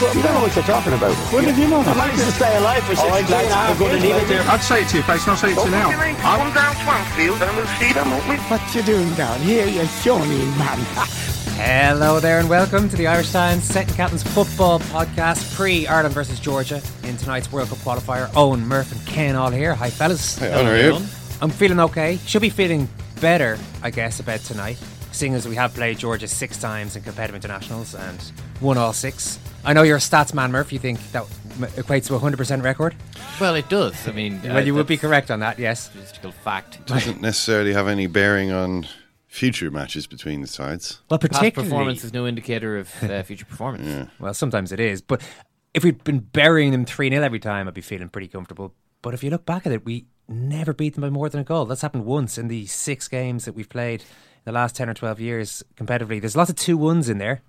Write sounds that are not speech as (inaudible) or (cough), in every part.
You don't know what you're talking about. When did you know that? I managed to stay alive for 16 and a half going to years, leave it baby. there. I'd say it to your face, not say it to you now. I'm down Swansfield and we'll see them, won't we? What you doing down here, you shawny man? Hello there and welcome to the Irish Times Second Captain's Football Podcast pre Ireland versus Georgia in tonight's World Cup qualifier. Eoin, Murph and Ken all here. Hi fellas. Hey, how are you? I'm feeling okay. Should be feeling better, I guess, about tonight. Seeing as we have played Georgia six times in competitive internationals and won all six. I know you're a stats man, Murph. You think that m- equates to a 100% record? Well, it does. I mean, well, you would be correct on that, yes. Statistical fact. Doesn't necessarily have any bearing on future matches between the sides. Well, Past performance is no indicator of uh, (laughs) future performance. Yeah. Well, sometimes it is, but if we'd been burying them 3 0 every time, I'd be feeling pretty comfortable. But if you look back at it, we never beat them by more than a goal. That's happened once in the six games that we've played in the last 10 or 12 years competitively. There's lots of 2 1s in there.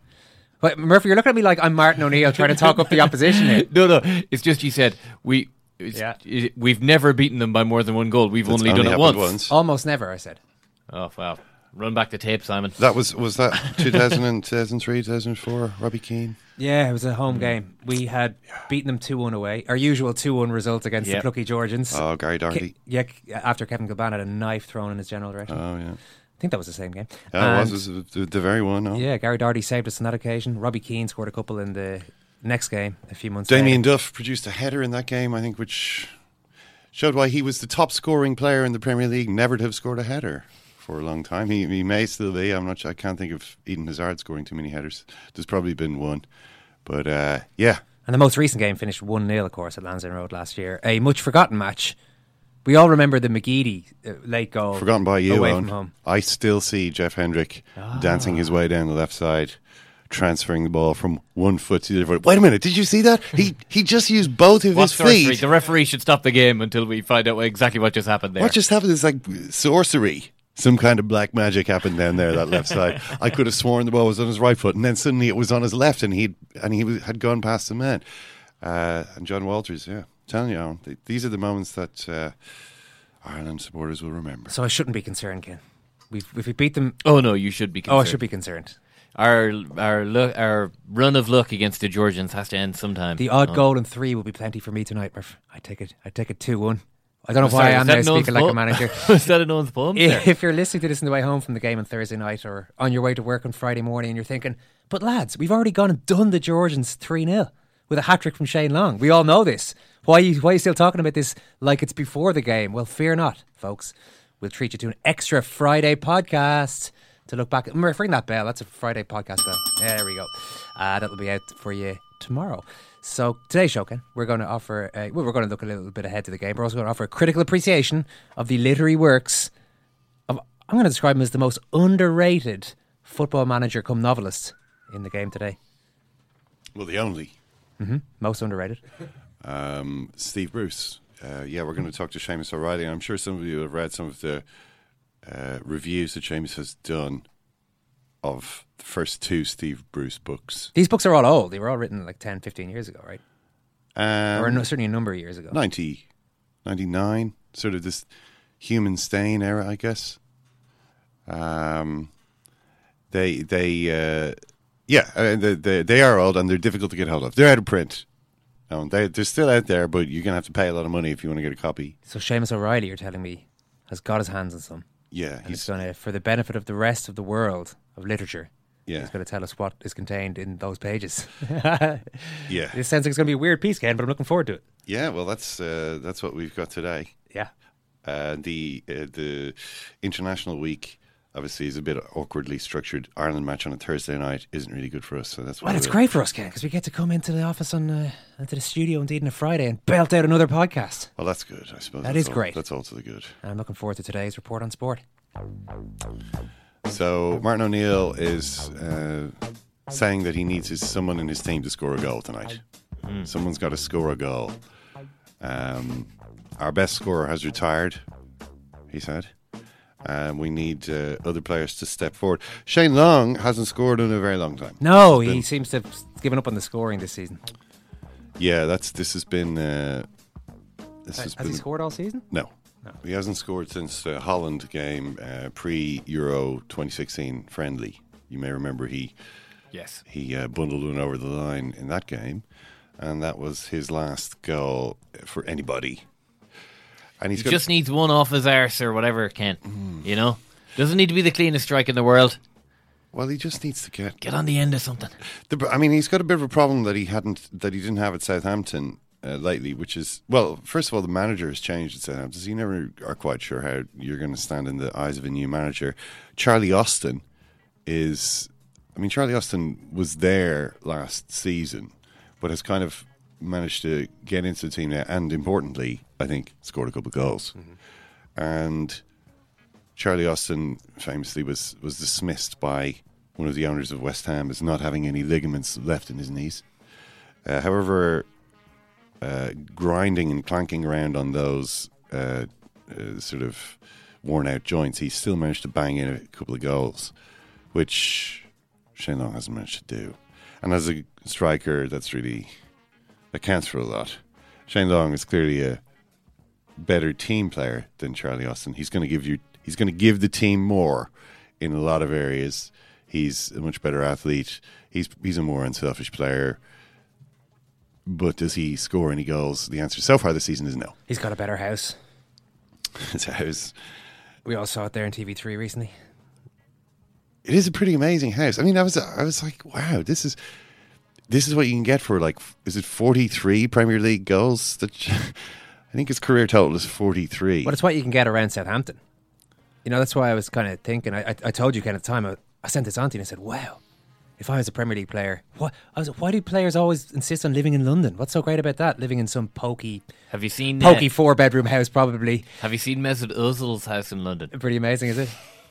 But Murphy, you're looking at me like I'm Martin O'Neill trying to talk up the opposition here. (laughs) No, no. It's just you said we. It's, Yeah. it- we've never beaten them by more than one goal. We've That's only, done it happened once. Almost never, I said. Oh wow! Run back the tape, Simon. That was was that (laughs) 2000 2003, 2004. Robbie Keane. Yeah, it was a home game. We had beaten them 2 1 away. Our usual 2 1 result against Yep. the Plucky Georgians. Oh, Gary Doherty. Ke- yeah, after Kevin Kilbane had a knife thrown in his general direction. Oh yeah, I think that was the same game. yeah. It was, it was the, the very one. No? Yeah, Gary Doherty saved us on that occasion. Robbie Keane scored a couple in the next game a few months Damien later. Duff produced a header in that game, I think, which showed why he was the top scoring player in the Premier League. Never to have scored a header for a long time. He, he may still be. I'm not. sure. I can't think of Eden Hazard scoring too many headers. There's probably been one, but uh, yeah, And the most recent game finished 1 0, of course, at Lansdowne Road last year. A much forgotten match. We all remember the McGeady uh, late goal. forgotten by you. Away Eoin. from home. I still see Jeff Hendrick dancing his way down the left side, transferring the ball from one foot to the other foot. Wait a minute, did you see that? He he just used both of What his sorcery? feet. The referee should stop the game until we find out exactly what just happened there. What just happened is like sorcery. Some kind of black magic happened down there, that left side. I could have sworn the ball was on his right foot, and then suddenly it was on his left, and he and he was, had gone past the man. Uh, and John Walters, yeah, telling you, Alan, th- these are the moments that uh, Ireland supporters will remember. So I shouldn't be concerned, Ken. We've, if we beat them. oh no, you should be. Concerned. Oh, I should be concerned. Our our luck, our run of luck against the Georgians has to end sometime. The odd Oh. goal in three will be plenty for me tonight, Murph. I take it. I take it 2 1. I don't know Oh, why sorry, I am that now speaking like a manager. (laughs) is that a Nolan's poem? there? if you're listening to this on the way home from the game on Thursday night or on your way to work on Friday morning and you're thinking, but lads, we've already gone and done the Georgians 3 0 with a hat trick from Shane Long. We all know this. Why are, you, why are you still talking about this like it's before the game? Well, fear not, folks. We'll treat you to an extra Friday podcast to look back. Murph, ring that bell. That's a Friday podcast bell. There we go. Uh, that'll be out for you tomorrow. So today's show, Ken, we're going to offer. Uh, well, we're going to look a little bit ahead to the game. We're also going to offer a critical appreciation of the literary works of. I'm going to describe him as the most underrated football manager come novelist in the game today. Well, the only hmm Most underrated. (laughs) um, Steve Bruce. Uh, yeah, we're going to talk to Seamas O'Reilly. I'm sure some of you have read some of the uh, reviews that Seamas has done of the first two Steve Bruce books. These books are all old. They were all written like 10, 15 years ago, right? Um, or no, certainly a number of years ago. 90, 99, sort of this human stain era, I guess. Um, they they uh, yeah, uh, they, they they are old and they're difficult to get hold of. They're out of print. Um, they they're still out there, but you're gonna have to pay a lot of money if you want to get a copy. So Seamas O'Reilly, you're telling me, has got his hands on some. Yeah, and he's going to, for the benefit of the rest of the world of literature. Yeah. he's going to tell us what is contained in those pages. (laughs) yeah. This sounds like it's going to be a weird piece, Ken, but I'm looking forward to it. Yeah, well, that's uh, that's what we've got today. Yeah. Uh, the uh, the international week obviously is a bit awkwardly structured. Ireland match on a Thursday night isn't really good for us, so that's why Well, it's great for us, Ken, because we get to come into the office on uh, into the studio indeed on a Friday and belt out another podcast. Well, that's good, I suppose. That that's is all- great. That's all to the good. And I'm looking forward to today's report on sport. So Martin O'Neill is uh, saying that he needs his, someone in his team to score a goal tonight. Someone's got to score a goal. Um, our best scorer has retired, he said. Um, we need uh, other players to step forward. Shane Long hasn't scored in a very long time. No, has he seems to have given up on the scoring this season. yeah, that's this has been. Uh, this Uh, has, has been he scored all season? No. He hasn't scored since the Holland game uh, pre Euro 2016 friendly. You may remember he Yes. he uh, bundled one over the line in that game, and that was his last goal for anybody. And he's He just needs one off his arse or whatever, Ken. Mm. You know? Doesn't need to be the cleanest strike in the world. well, he just needs to get Get on the end of something. The, I mean, he's got a bit of a problem that he hadn't that he didn't have at Southampton uh, lately, which is well, first of all, the manager has changed at Southampton. So you never are quite sure how you're going to stand in the eyes of a new manager. Charlie Austin is, I mean, Charlie Austin was there last season, but has kind of managed to get into the team now, and importantly, I think scored a couple of goals, and. Charlie Austin famously was, was dismissed by one of the owners of West Ham as not having any ligaments left in his knees. Uh, however, uh, grinding and clanking around on those uh, uh, sort of worn out joints, he still managed to bang in a couple of goals, which Shane Long hasn't managed to do. And as a striker, that's really that counts for a lot. Shane Long is clearly a better team player than Charlie Austin. He's going to give you he's going to give the team more in a lot of areas. He's a much better athlete. He's he's a more unselfish player. But does he score any goals? The answer so far this season is no. He's got a better house. (laughs) His house. We all saw it there in TV3 recently. It is a pretty amazing house. I mean, I was I was like, wow, this is this is what you can get for like is it forty three Premier League goals? That (laughs) I think his career total is forty three. But it's what you can get around Southampton. You know, that's why I was kind of thinking. I, I, I told you kind of time. I, I sent this on to you and I said, "Wow, if I was a Premier League player, what? I was, why do players always insist on living in London? What's so great about that? Living in some pokey, Have you seen pokey uh, four bedroom house, probably. Have you seen Mesut Ozil's house in London? Pretty amazing, is it?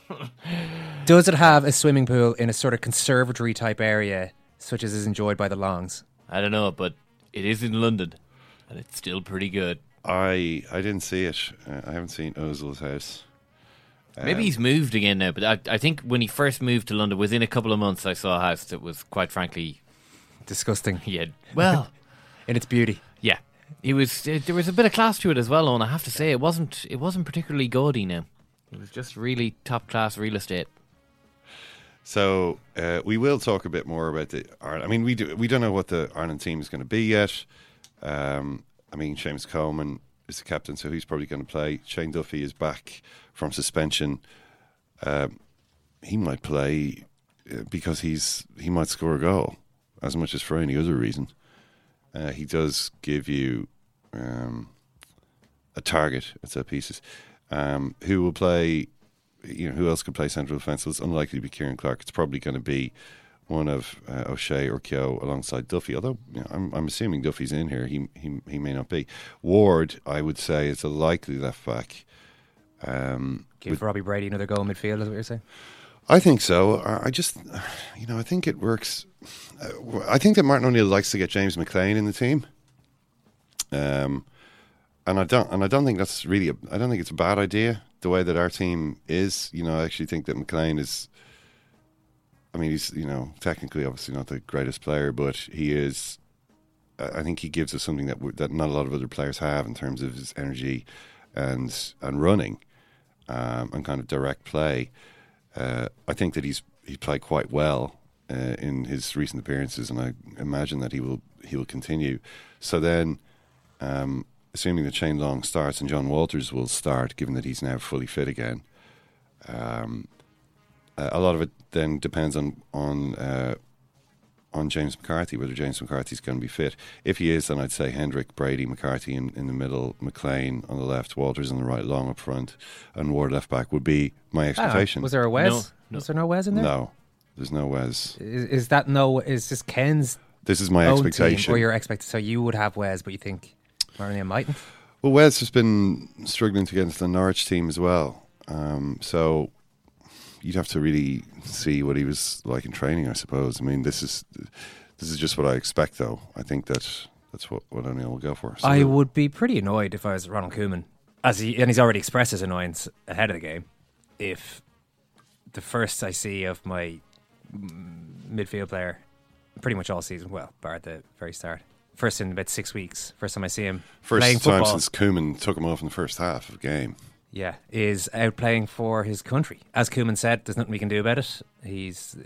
(laughs) Does it have a swimming pool in a sort of conservatory type area, such as is enjoyed by the Longs? I don't know, but it is in London, and it's still pretty good. I I didn't see it. Uh, I haven't seen Ozil's house. Maybe Um, he's moved again now, but I, I think when he first moved to London, within a couple of months, I saw a house that was quite frankly Disgusting. (laughs) Yeah, well, (laughs) in its beauty. Yeah, it was. It, there was a bit of class to it as well, and I have to say, it wasn't. It wasn't particularly gaudy. Now, it was just really top class real estate. So uh, we will talk a bit more about the. Ireland. I mean, we do. We don't know what the Ireland team is going to be yet. Um, I mean, James Coleman is the captain, so he's probably going to play. Shane Duffy is back from suspension. Um, he might play uh, because he's he might score a goal as much as for any other reason. Uh, he does give you um, a target at set pieces. Um, who will play? You know, who else could play central defence? Well, it's unlikely to be Ciaran Clark. It's probably going to be one of uh, O'Shea or Keogh alongside Duffy. Although you know, I'm, I'm assuming Duffy's in here. He he he may not be. Ward, I would say, is a likely left back. Um, Give Robbie Brady another goal in midfield, is what you're saying? I think so. I I just, you know, I think it works. Uh, I think that Martin O'Neill likes to get James McLean in the team. Um, and I don't, and I don't think that's really. I don't think it's a bad idea the way that our team is. You know, I actually think that McLean is I mean, he's you know technically obviously not the greatest player, but he is. I think he gives us something that that not a lot of other players have in terms of his energy and and running um, and kind of direct play. Uh, I think that he's he played quite well uh, in his recent appearances, and I imagine that he will he will continue. So then, um, assuming that Shane Long starts and John Walters will start, given that he's now fully fit again, um, uh, a lot of it then depends on on uh, on James McCarthy whether James McCarthy's going to be fit. If he is, then I'd say Hendrick, Brady, McCarthy in, in the middle, McLean on the left, Walters on the right, Long up front, and Ward left back would be my Ah, expectation. was there a Wes? Was there no Wes in there? No, there's no Wes. Is, is that no? Is this Ken's? This is my own team, expectation. or your expectation? So you would have Wes, but you think Marnia mightn't. Well, Wes has been struggling against the Norwich team as well. Um, so you'd have to really see what he was like in training, I suppose. I mean, this is this is just what I expect, though. I think that that's what, what O'Neill will go for. So I would be pretty annoyed if I was Ronald Koeman, as he and he's already expressed his annoyance ahead of the game. If the first I see of my midfield player, pretty much all season, well, bar at the very start, first in about six weeks, first time I see him First time football, since Koeman took him off in the first half of the game. yeah, is out playing for his country. As Koeman said, there's nothing we can do about it. He's uh,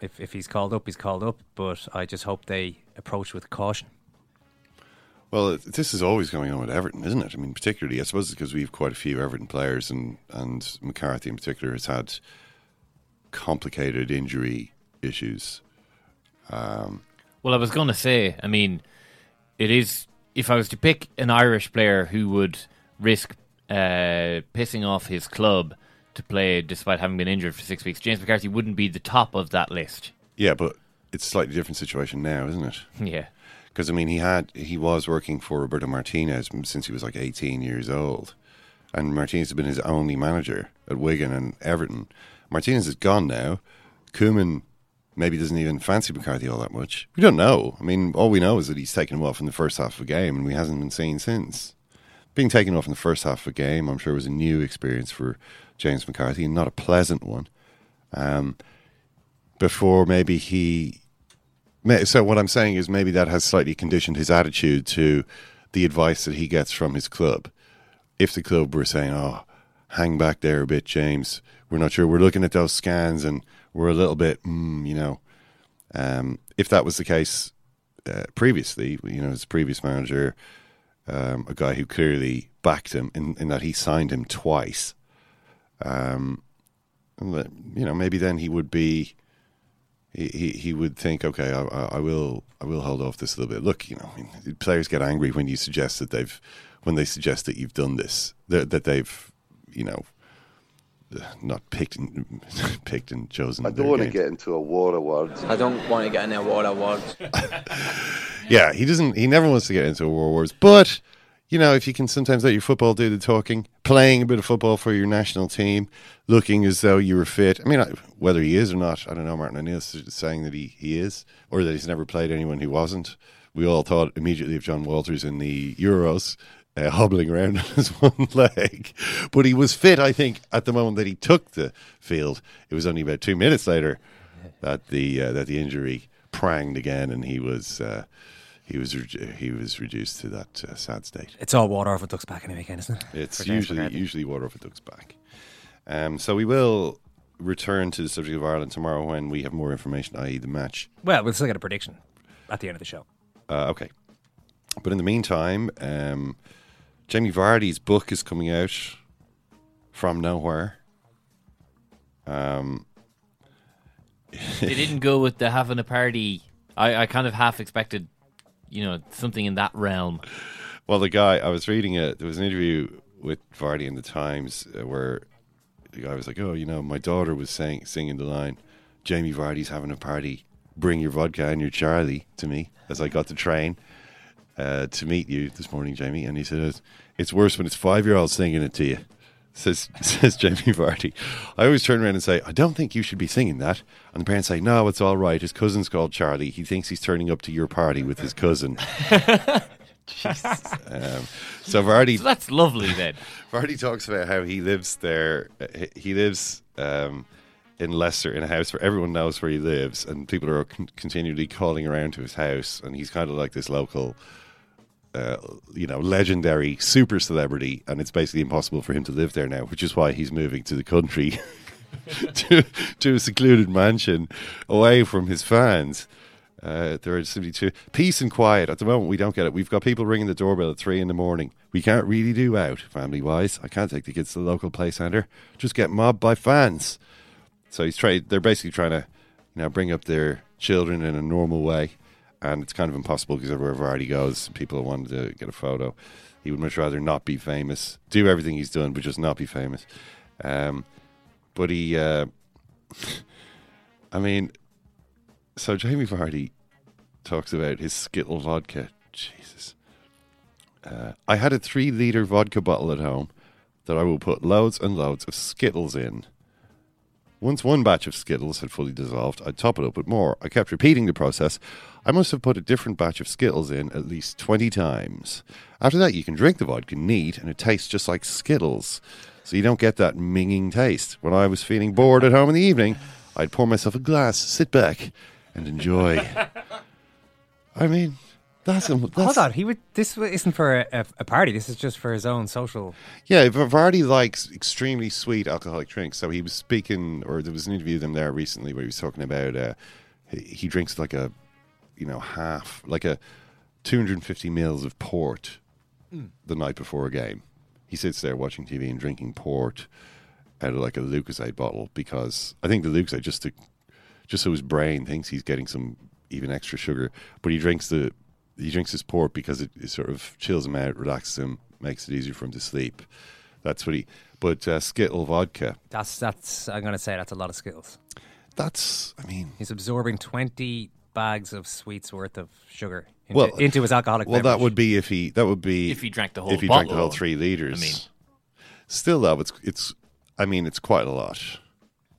if if he's called up, he's called up. But I just hope they approach with caution. Well, this is always going on with Everton, isn't it? I mean, particularly, I suppose, it's because we have quite a few Everton players, and and McCarthy in particular has had complicated injury issues. Um, Well, I was going to say, I mean, it is. If I was to pick an Irish player who would risk uh, pissing off his club to play despite having been injured for six weeks, James McCarthy wouldn't be the top of that list. yeah, but it's a slightly different situation now, isn't it? Yeah. Because I mean, he had he was working for Roberto Martinez since he was like 18 years old, and Martinez has been his only manager at Wigan and Everton. Martinez is gone now. Koeman maybe doesn't even fancy McCarthy all that much. We don't know. I mean, all we know is that he's taken him off in the first half of a game, and we hasn't been seen since. Being taken off in the first half of a game, I'm sure, was a new experience for James McCarthy, and not a pleasant one. Um, before maybe he So what I'm saying is maybe that has slightly conditioned his attitude to the advice that he gets from his club. If the club were saying, "Oh, hang back there a bit, James. We're not sure. We're looking at those scans and we're a little bit, mm, you know." Um, if that was the case uh, previously, you know, his previous manager, um, a guy who clearly backed him in, in that he signed him twice. Um, you know, maybe then he would be he, he he would think, okay, I, I I will I will hold off this a little bit. Look, you know, I mean, players get angry when you suggest that they've when they suggest that you've done this that, that they've you know not picked and (laughs) picked and chosen. I don't want to get into a war of words. I don't want to get in a war of words. (laughs) Yeah, he doesn't. He never wants to get into a war wars. But you know, if you can sometimes let your football do the talking, playing a bit of football for your national team, looking as though you were fit. I mean, whether he is or not, I don't know. Martin O'Neill's saying that he, he is, or that he's never played anyone who wasn't. We all thought immediately of John Walters in the Euros. Uh, hobbling around (laughs) on his one leg, but he was fit. I think at the moment that he took the field, it was only about two minutes later that the uh, that the injury pranged again, and he was uh, he was re- he was reduced to that uh, sad state. It's all water off a duck's back anyway, again, isn't it? It's For usually usually water off a duck's back. Um, so we will return to the subject of Ireland tomorrow when we have more information, i.e., the match. Well, we'll still get a prediction at the end of the show. Uh, okay, but in the meantime, um, Jamie Vardy's book is coming out from nowhere. Um, (laughs) they didn't go with the having a party. I, I kind of half expected, you know, something in that realm. Well, the guy I was reading it. There was an interview with Vardy in the Times uh, where the guy was like, "Oh, you know, my daughter was saying singing the line, Jamie Vardy's having a party. Bring your vodka and your Charlie to me." As I got the train uh, to meet you this morning, Jamie, and he said, "It's worse when it's five year olds singing it to you." (laughs) Says (laughs) says Jamie Vardy. I always turn around and say, "I don't think you should be singing that." And the parents say, "No, it's all right. His cousin's called Charlie. He thinks he's turning up to your party with his cousin." (laughs) Um, so Vardy, So that's lovely then. Vardy talks about how he lives there. uh, he- He lives um, in Leicester in a house where everyone knows where he lives, and people are con- continually calling around to his house, and he's kind of like this local. Uh, you know, legendary super celebrity, and it's basically impossible for him to live there now, which is why he's moving to the country (laughs) to, to a secluded mansion away from his fans. Uh, there are simply two peace and quiet. At the moment, we don't get it. We've got people ringing the doorbell at three in the morning. We can't really do out family wise. I can't take the kids to the local play centre. Just get mobbed by fans. So he's trying. They're basically trying to, you know, bring up their children in a normal way, and it's kind of impossible because everywhere Vardy goes, people want to get a photo. He would much rather not be famous, do everything he's done, but just not be famous. Um, but he, uh, (laughs) I mean, so Jamie Vardy talks about his Skittle vodka. Jesus. Uh, I had a three liter vodka bottle at home that I will put loads and loads of Skittles in. Once one batch of Skittles had fully dissolved, I'd top it up with more. I kept repeating the process. I must have put a different batch of Skittles in at least 20 times. After that, you can drink the vodka neat and it tastes just like Skittles. So you don't get that minging taste. When I was feeling bored at home in the evening, I'd pour myself a glass, sit back, and enjoy. (laughs) I mean, that's, that's Hold on, he would. This isn't for a, a, party. This is just for his own social. Yeah, Vardy likes extremely sweet alcoholic drinks. So he was speaking, or there was an interview with him there recently where he was talking about uh, he, he drinks like a, you know, half, like a 250 mils of port Mm. the night before a game. He sits there watching TV and drinking port out of like a Lucozade bottle because I think the Lucozade just to, just so his brain thinks he's getting some even extra sugar, but he drinks the he drinks his port because it, it sort of chills him out, relaxes him, makes it easier for him to sleep. That's what he. But uh, Skittle vodka. That's that's. I'm gonna say that's a lot of skills. That's. I mean, he's absorbing twenty bags of sweets worth of sugar into, well, into his alcoholic. Well, beverage. that would be if he that would be If he drank the whole if he drank the whole three liters. I mean- still though, it's it's. I mean, it's quite a lot.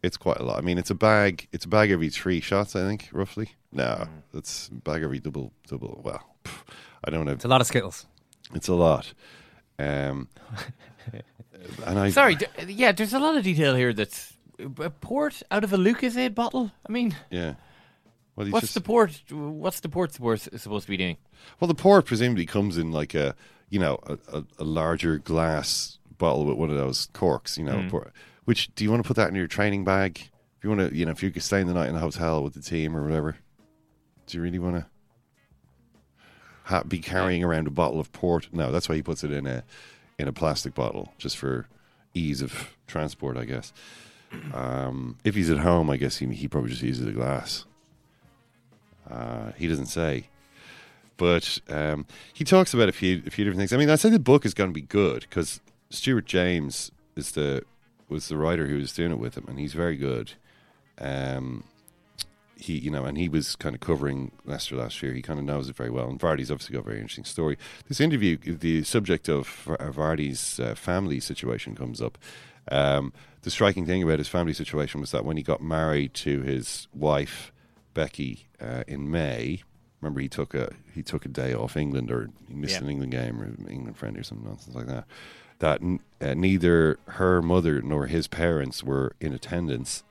It's quite a lot. I mean, it's a bag. It's a bag every three shots. I think roughly. No, it's a bag every double double. Well, pff, I don't know. It's a lot of skittles. It's a lot. Um, (laughs) and I Sorry, d- yeah, there's a lot of detail here that's a port out of a Lucozade bottle. I mean, Yeah. Well, what's just- the port? What's the port supposed supposed to be doing? Well, the port presumably comes in like a you know a, a, a larger glass bottle with one of those corks. You know, Mm. Which do you want to put that in your training bag? If you want to, you know, if you could stay in the night in a hotel with the team or whatever, do you really want to ha- be carrying around a bottle of port? No, that's why he puts it in a in a plastic bottle just for ease of transport, I guess. Um, if he's at home, I guess he he probably just uses a glass. Uh, he doesn't say but um, he talks about a few a few different things. I mean, I say the book is going to be good because Stuart James is the was the writer who was doing it with him, and he's very good. Um, he, you know, and he was kind of covering Leicester last year. He kind of knows it very well, and Vardy's obviously got a very interesting story. This interview, the subject of Vardy's uh, family situation comes up. Um, the striking thing about his family situation was that when he got married to his wife Becky uh, in May, remember he took a he took a day off England or he missed Yeah. an England game or an England friend or some nonsense like that. That n- uh, neither her mother nor his parents were in attendance.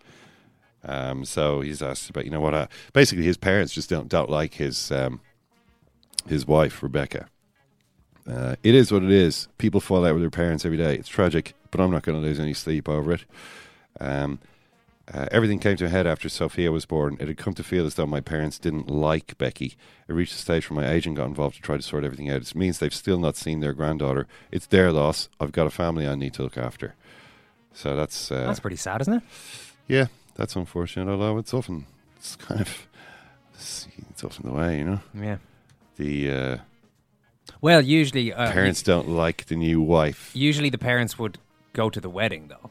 Um, so he's asked about you know what? Basically, his parents just don't don't like his um, his wife Rebecca. Uh, it is what it is. People fall out with their parents every day. It's tragic, but I'm not going to lose any sleep over it. Um, uh, everything came to a head after Sophia was born. It had come to feel as though my parents didn't like Becky. It reached a stage where my agent got involved to try to sort everything out. It means they've still not seen their granddaughter. It's their loss. I've got a family I need to look after. So that's uh, That's pretty sad, isn't it? yeah, that's unfortunate. Although it's often it's kind of it's, it's often the way, you know. Yeah. The uh, Well, usually uh, parents don't like the new wife. Usually, the parents would go to the wedding, though.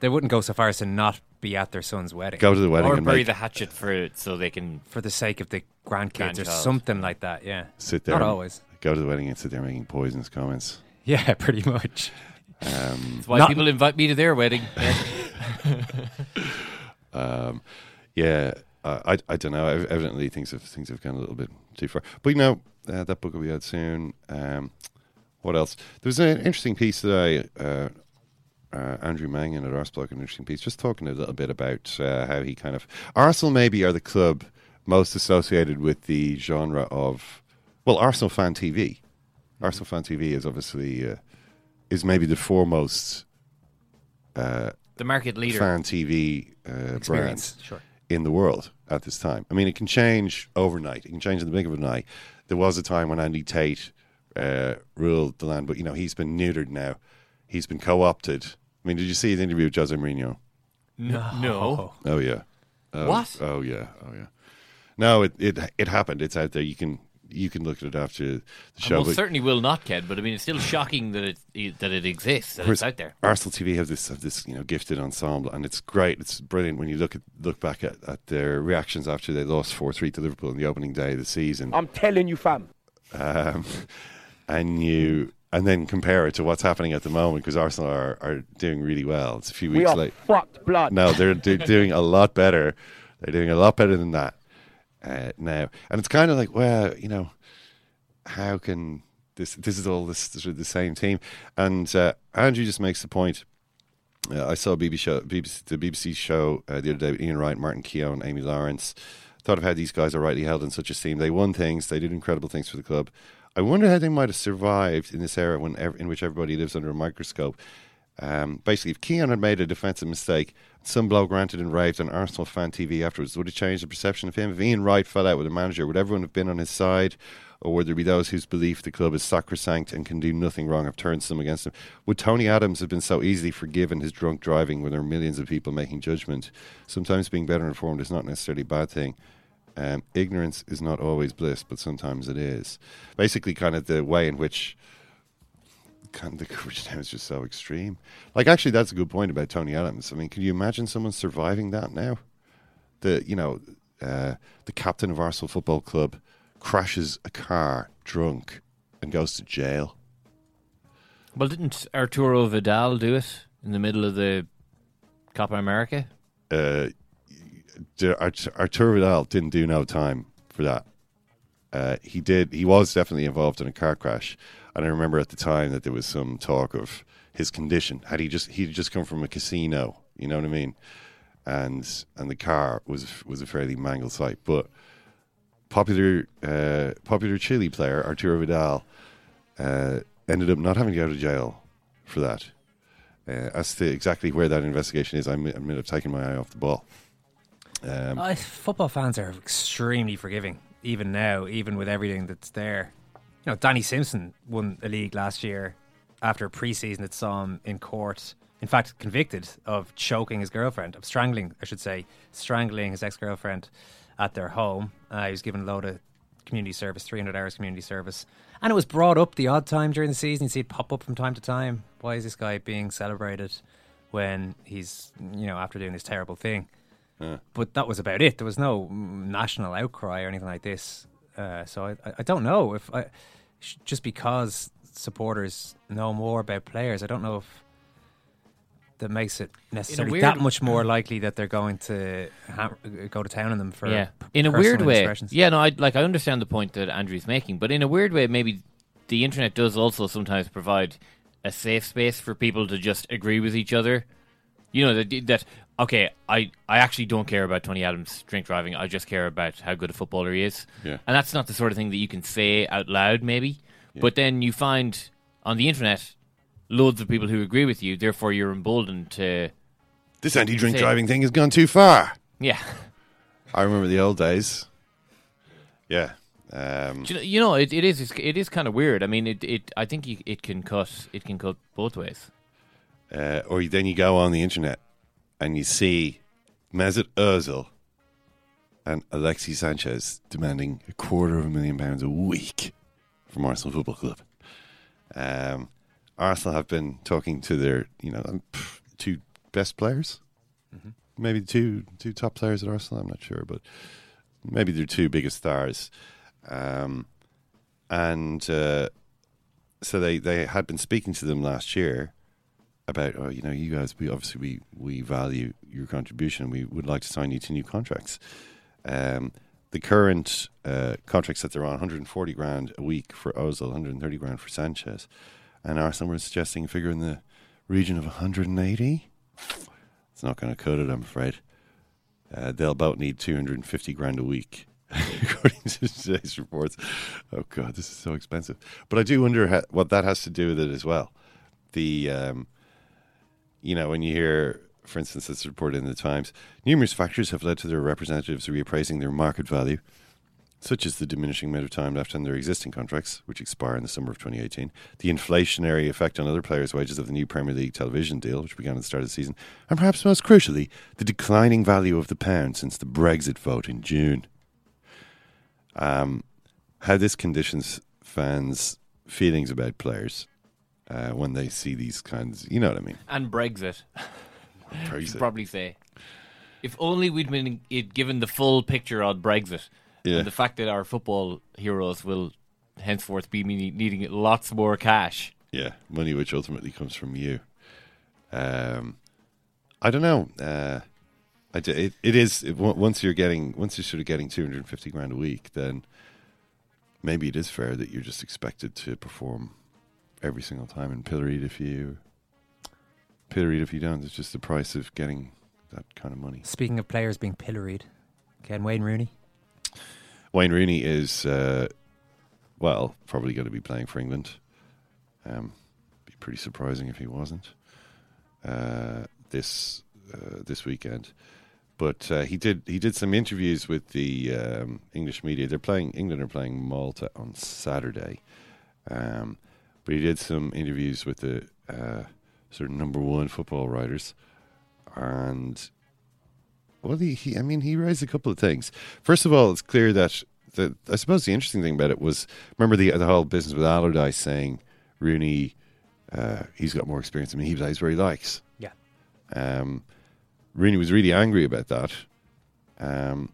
They wouldn't go so far as to not be at their son's wedding. Go to the wedding or and bury make- the hatchet for it so they can for the sake of the grandkids or something like that. Yeah, Sit there. Not always. Go to the wedding and sit there making poisonous comments. Yeah, (laughs) pretty much. Um, That's why Not- people invite me to their wedding. (laughs) (laughs) um, yeah, uh, I I don't know. Evidently, things have things have gone a little bit too far. But you know, uh, that book will be out soon. Um, what else? There's an interesting piece that I uh, uh, Andrew Mangan at Arsenal, an interesting piece, just talking a little bit about uh, how he kind of Arsenal maybe are the club most associated with the genre of well, Arsenal fan TV. Arsenal fan TV is obviously uh, is maybe the foremost uh, The market leader. fan TV uh, brand sure. in the world at this time. I mean, it can change overnight. It can change in the blink of an eye. There was a time when Andy Tate uh, ruled the land, but you know he's been neutered now. He's been co-opted. I mean, did you see his interview with Jose Mourinho? No. no. Oh yeah. Oh, What? Oh yeah. Oh yeah. No, it it it happened. It's out there. You can you can look at it after the show. most but- certainly will not, Ken. But I mean, it's still shocking that it that it exists, that it's out there. Arsenal TV have this have this you know gifted ensemble, and it's great. It's brilliant when you look at look back at, at their reactions after they lost four three to Liverpool in the opening day of the season. I'm telling you, fam. um, and you and then compare it to what's happening at the moment because Arsenal are, are doing really well. It's a few We weeks are late. fucked blood. No, they're, they're (laughs) doing a lot better. They're doing a lot better than that uh, now, and it's kind of like, well, you know, how can this? This is all this sort of the same team. And uh, Andrew just makes the point. Uh, I saw BBC show, BBC, the BBC show uh, the other day with Ian Wright, Martin Keown, Amy Lawrence. Thought of how these guys are rightly held in such esteem. They won things. They did incredible things for the club. I wonder how they might have survived in this era when in which everybody lives under a microscope. Um, basically, if Keown had made a defensive mistake, some bloke ranted and raved on Arsenal fan TV afterwards, would it change the perception of him? If Ian Wright fell out with a manager, would everyone have been on his side? Or would there be those whose belief the club is sacrosanct and can do nothing wrong have turned some against him? Would Tony Adams have been so easily forgiven his drunk driving when there are millions of people making judgment? Sometimes being better informed is not necessarily a bad thing. Um, ignorance is not always bliss, but sometimes it is. Basically, kind of the way in which kind of the (laughs) coverage now is just so extreme. Like, actually, that's a good point about Tony Adams. I mean, can you imagine someone surviving that now? The you know, uh, the captain of Arsenal Football Club crashes a car drunk and goes to jail. Well, didn't Arturo Vidal do it in the middle of the Copa America? Uh, Art- Arturo Vidal didn't do no time for that. Uh, he did. He was definitely involved in a car crash, and I remember at the time that there was some talk of his condition. Had he just he'd just come from a casino, you know what I mean, and and the car was was a fairly mangled sight. But popular uh, popular Chile player Arturo Vidal uh, ended up not having to go to jail for that. Uh, as to exactly where that investigation is, I'm, I'm have taken my eye off the ball. Um, football fans are extremely forgiving, even now, even with everything that's there. You know, Danny Simpson won a league last year after a preseason that saw him in court. In fact, convicted of choking his girlfriend, of strangling, I should say, strangling his ex girlfriend at their home. Uh, he was given a load of community service, 300 hours community service. And it was brought up the odd time during the season. You see it pop up from time to time. Why is this guy being celebrated when he's, you know, after doing this terrible thing? But that was about it. There was no national outcry or anything like this. Uh, so I, I- I don't know if I, just because supporters know more about players, I don't know if that makes it necessarily weird- that much more likely that they're going to ha- go to town on them for yeah, in a weird way. Yeah, no, I like I understand the point that Andrew's making, but in a weird way, maybe the internet does also sometimes provide a safe space for people to just agree with each other. You know that that okay, I I actually don't care about Tony Adams drink driving. I just care about how good a footballer he is. Yeah. and that's not the sort of thing that you can say out loud, maybe. But then you find on the internet loads of people who agree with you. Therefore, you're emboldened to this anti-drink driving thing has gone too far. Yeah. (laughs) I remember the old days. Yeah. Um, You know, you know it, it is it's- it is kind of weird. I mean, it, it I think you, it can cut it can cut both ways. uh, or then you go on the internet and you see Mesut Ozil and Alexis Sanchez demanding a quarter of a million pounds a week from Arsenal Football Club. Um, Arsenal have been talking to their, you know, um, two best players, maybe two two top players at Arsenal. I'm not sure, but maybe their two biggest stars. Um, and uh, so they, they had been speaking to them last year about, oh, you know, you guys, we obviously we, we value your contribution. We would like to sign you to new contracts. Um, the current uh, contracts that they're on, 140 grand a week for Ozil, 130 grand for Sanchez, and Arsenal were suggesting a figure in the region of 180. It's not going to cut it, I'm afraid. Uh, they'll about need 250 grand a week, (laughs) according to today's reports. Oh God, this is so expensive. But I do wonder ha- what that has to do with it as well. The, um, you know, when you hear, for instance, it's reported in the Times, numerous factors have led to their representatives reappraising their market value such as the diminishing amount of time left on their existing contracts, which expire in the summer of 2018, the inflationary effect on other players' wages of the new Premier League television deal, which began at the start of the season, and perhaps most crucially, the declining value of the pound since the Brexit vote in June. Um, how this conditions fans' feelings about players uh, when they see these kinds, you know what I mean? And Brexit. Brexit. Should probably say. If only we'd been given the full picture on Brexit. Yeah. And the fact that our football heroes will henceforth be needing lots more cash. Yeah, money which ultimately comes from you. Um, I don't know. Uh, I d- it, it is it, on- once you're getting once you're sort of getting 250 grand a week, then maybe it is fair that you're just expected to perform every single time and pilloried if you pilloried if you don't. It's just the price of getting that kind of money. Speaking of players being pilloried, Ken Wayne Rooney. Wayne Rooney is, uh, well, probably going to be playing for England. Um, be pretty surprising if he wasn't uh, this uh, this weekend. But uh, he did he did some interviews with the um, English media. They're playing England are playing Malta on Saturday, um, but he did some interviews with the uh, sort of number one football writers, and well, he, he, I mean, he raised a couple of things. First of all, it's clear that the, I suppose the interesting thing about it was remember the the whole business with Allardyce saying Rooney, uh, he's got more experience than me. He plays where he likes. Yeah. Um, Rooney was really angry about that. Um,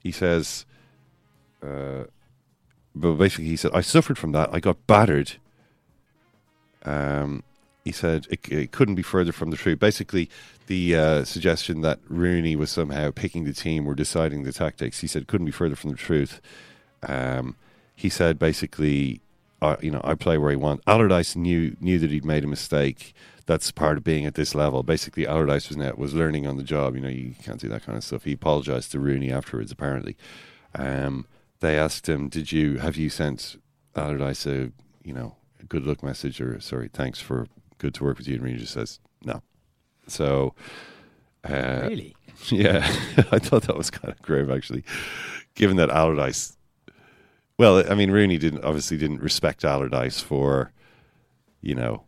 he says, uh, but basically, he said, I suffered from that. I got battered. Um, he said it, it couldn't be further from the truth. Basically, the uh, suggestion that Rooney was somehow picking the team or deciding the tactics, he said, couldn't be further from the truth. Um, he said basically, uh, you know, I play where I want. Allardyce knew knew that he'd made a mistake. That's part of being at this level. Basically, Allardyce was now, was learning on the job. You know, you can't do that kind of stuff. He apologized to Rooney afterwards. Apparently, um, they asked him, "Did you have you sent Allardyce a you know good luck message or sorry, thanks for good to work with you?" And Rooney just says, "No." So, uh, Really? (laughs) yeah, (laughs) I thought that was kind of grave actually, given that Allardyce. Well, I mean, Rooney didn't obviously didn't respect Allardyce for, you know,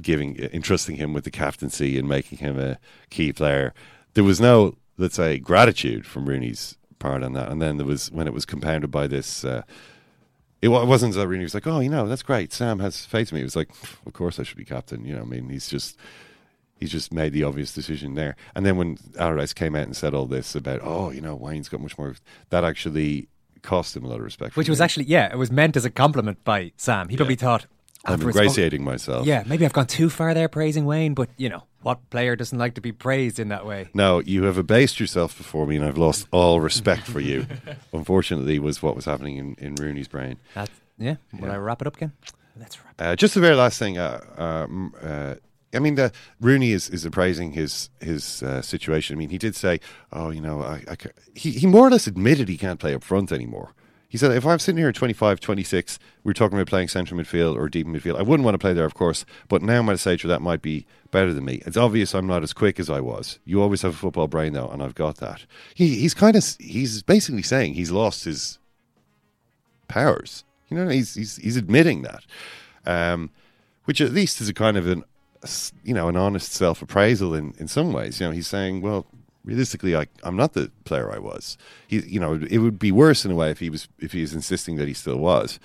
giving entrusting him with the captaincy and making him a key player. There was no, let's say, gratitude from Rooney's part on that, and then there was when it was compounded by this. Uh, it wasn't that Rooney was like, "Oh, you know, that's great. Sam has faith in me." It was like, "Of course, I should be captain." You know, I mean, he's just he's just made the obvious decision there. And then when Allardyce came out and said all this about, "Oh, you know, Wayne's got much more," that actually cost him a lot of respect. Which was actually, yeah, it was meant as a compliment by Sam. He probably thought. I'm afterwards, ingratiating myself. Yeah, maybe I've gone too far there praising Wayne, but, you know, what player doesn't like to be praised in that way? Now you have abased yourself before me, and I've lost all respect for you. (laughs) Unfortunately, was what was happening in, in Rooney's brain. That's, yeah, will I wrap it up again? Let's wrap Uh, just the very last thing. Uh, um, uh, I mean, the, Rooney is, is appraising his his uh, situation. I mean, he did say, "Oh, you know, I, I he he more or less admitted he can't play up front anymore." He said, "If I'm sitting here at 25, 26, we're talking about playing central midfield or deep midfield. I wouldn't want to play there, of course, but now a stage that might be better than me. It's obvious I'm not as quick as I was. You always have a football brain, though, and I've got that." He he's kind of he's basically saying he's lost his powers. You know, he's he's he's admitting that, um, which at least is a kind of an you know an honest self appraisal in in some ways. You know, he's saying, well, realistically, I I'm not the player I was. He, you know, it would be worse in a way if he was if he was insisting that he still was.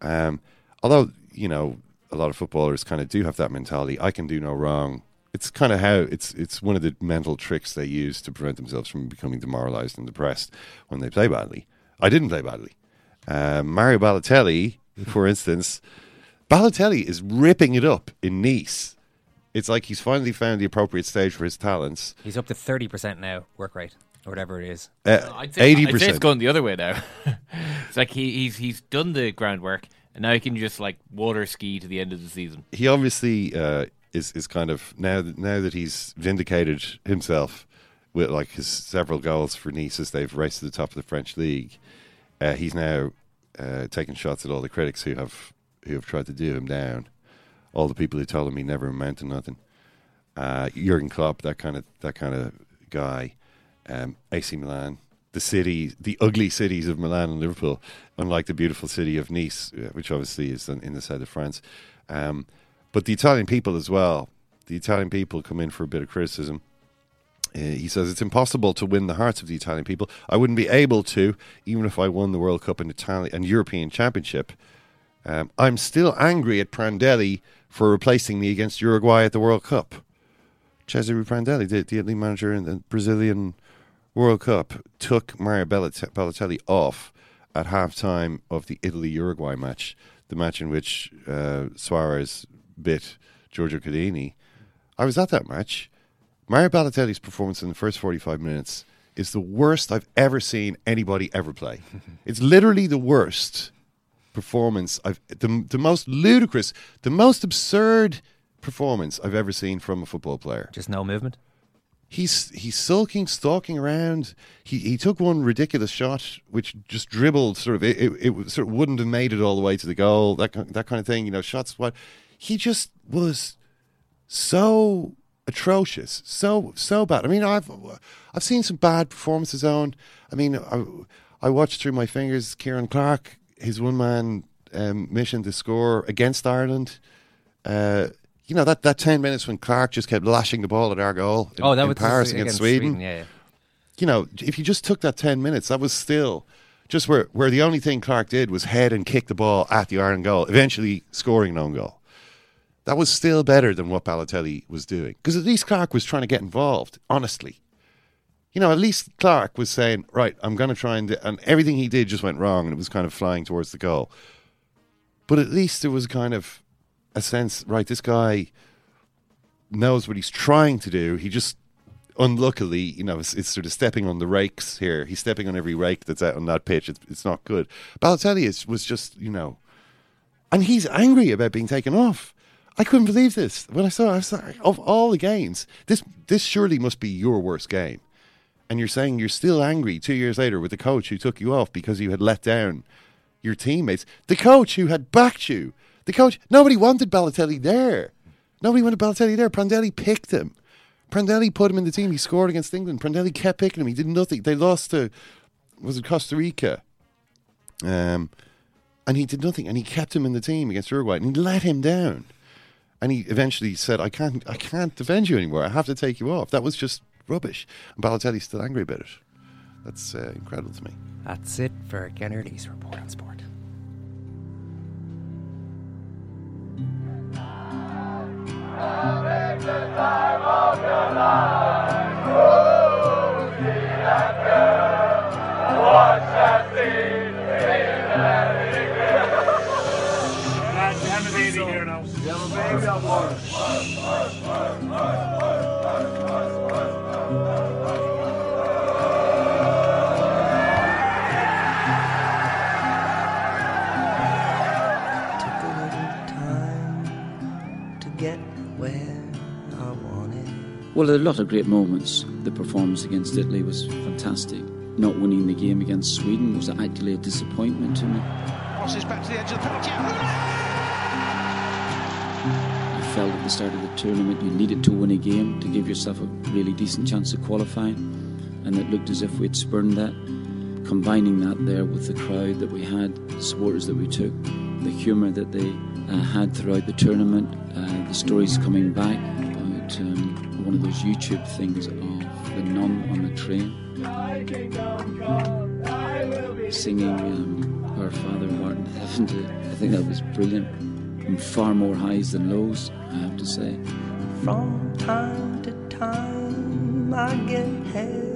Um, although you know, a lot of footballers kind of do have that mentality. I can do no wrong. It's kind of how it's it's one of the mental tricks they use to prevent themselves from becoming demoralized and depressed when they play badly. I didn't play badly. Uh, Mario Balotelli, for instance, Balotelli is ripping it up in Nice. It's like he's finally found the appropriate stage for his talents. He's up to 30% now, work rate, or whatever it is. Uh, I'd say, Eighty I'd say it's percent. going the other way now. (laughs) it's like he, he's he's done the groundwork, and now he can just like water ski to the end of the season. He obviously uh, is is kind of now that, now that he's vindicated himself with like his several goals for Nice as they've raced to the top of the French league. Uh, he's now uh, taking shots at all the critics who have who have tried to do him down, all the people who told him he never amounted to nothing. Uh, Jurgen Klopp, that kind of that kind of guy, um, AC Milan, the city, the ugly cities of Milan and Liverpool, unlike the beautiful city of Nice, uh, which obviously is in, the south of France. Um, but the Italian people as well. The Italian people come in for a bit of criticism. Uh, he says it's impossible to win the hearts of the Italian people. I wouldn't be able to, even if I won the World Cup and Italian and European Championship. Um, I'm still angry at Prandelli for replacing me against Uruguay at the World Cup. Cesare Prandelli, the, the Italy manager in the Brazilian World Cup, took Mario Balotelli off at halftime of the Italy Uruguay match, the match in which uh, Suarez bit Giorgio Chiellini. I was at that match. Mario Balotelli's performance in the first 45 minutes is the worst I've ever seen anybody ever play. (laughs) it's literally the worst performance I've the, the most ludicrous, the most absurd performance I've ever seen from a football player. Just no movement. He's he's sulking, stalking around. He he took one ridiculous shot which just dribbled sort of it, it, it sort of wouldn't have made it all the way to the goal. That that kind of thing, you know, shots what he just was so atrocious, so so bad. I mean, I've I've seen some bad performances on. I mean, I, I watched through my fingers Ciaran Clark, his one man um, mission to score against Ireland. Uh, you know that, that ten minutes when Clark just kept lashing the ball at our goal. In, Oh, that in was Paris against against Sweden. Sweden, yeah, yeah. You know, if you just took that ten minutes, that was still just where where the only thing Clark did was head and kick the ball at the Ireland goal, eventually scoring an own goal. That was still better than what Balotelli was doing because at least Clark was trying to get involved. Honestly, you know, at least Clark was saying, "Right, I'm going to try and," do, and everything he did just went wrong, and it was kind of flying towards the goal. But at least there was kind of a sense, right? This guy knows what he's trying to do. He just unluckily, you know, it's, it's sort of stepping on the rakes here. He's stepping on every rake that's out on that pitch. It's, it's not good. Balotelli is, was just, you know, and he's angry about being taken off. I couldn't believe this when I saw. I was like, of all the games, this this surely must be your worst game. And you're saying you're still angry two years later with the coach who took you off because you had let down your teammates. The coach who had backed you. The coach. Nobody wanted Balotelli there. Nobody wanted Balotelli there. Prandelli picked him. Prandelli put him in the team. He scored against England. Prandelli kept picking him. He did nothing. They lost to was it Costa Rica? Um, and he did nothing. And he kept him in the team against Uruguay. And he let him down. And he eventually said, "I can't, I can't defend you anymore. I have to take you off." That was just rubbish. And Balotelli's still angry about it. That's uh, incredible to me. That's it for Ken Early's report on sport. Have Well, there are a lot of great moments. The performance against Italy was fantastic. Not winning the game against Sweden was actually a disappointment to me. Crosses back to the edge of the penalty. You felt at the start of the tournament you needed to win a game to give yourself a really decent chance of qualifying, and it looked as if we'd spurned that. Combining that there with the crowd that we had, the supporters that we took, the humour that they uh, had throughout the tournament, uh, the stories coming back one of those YouTube things of the nun on the train singing um, Our Father who art in heaven. I think that was brilliant. And far more highs than lows, I have to say. From time to time, I get heavy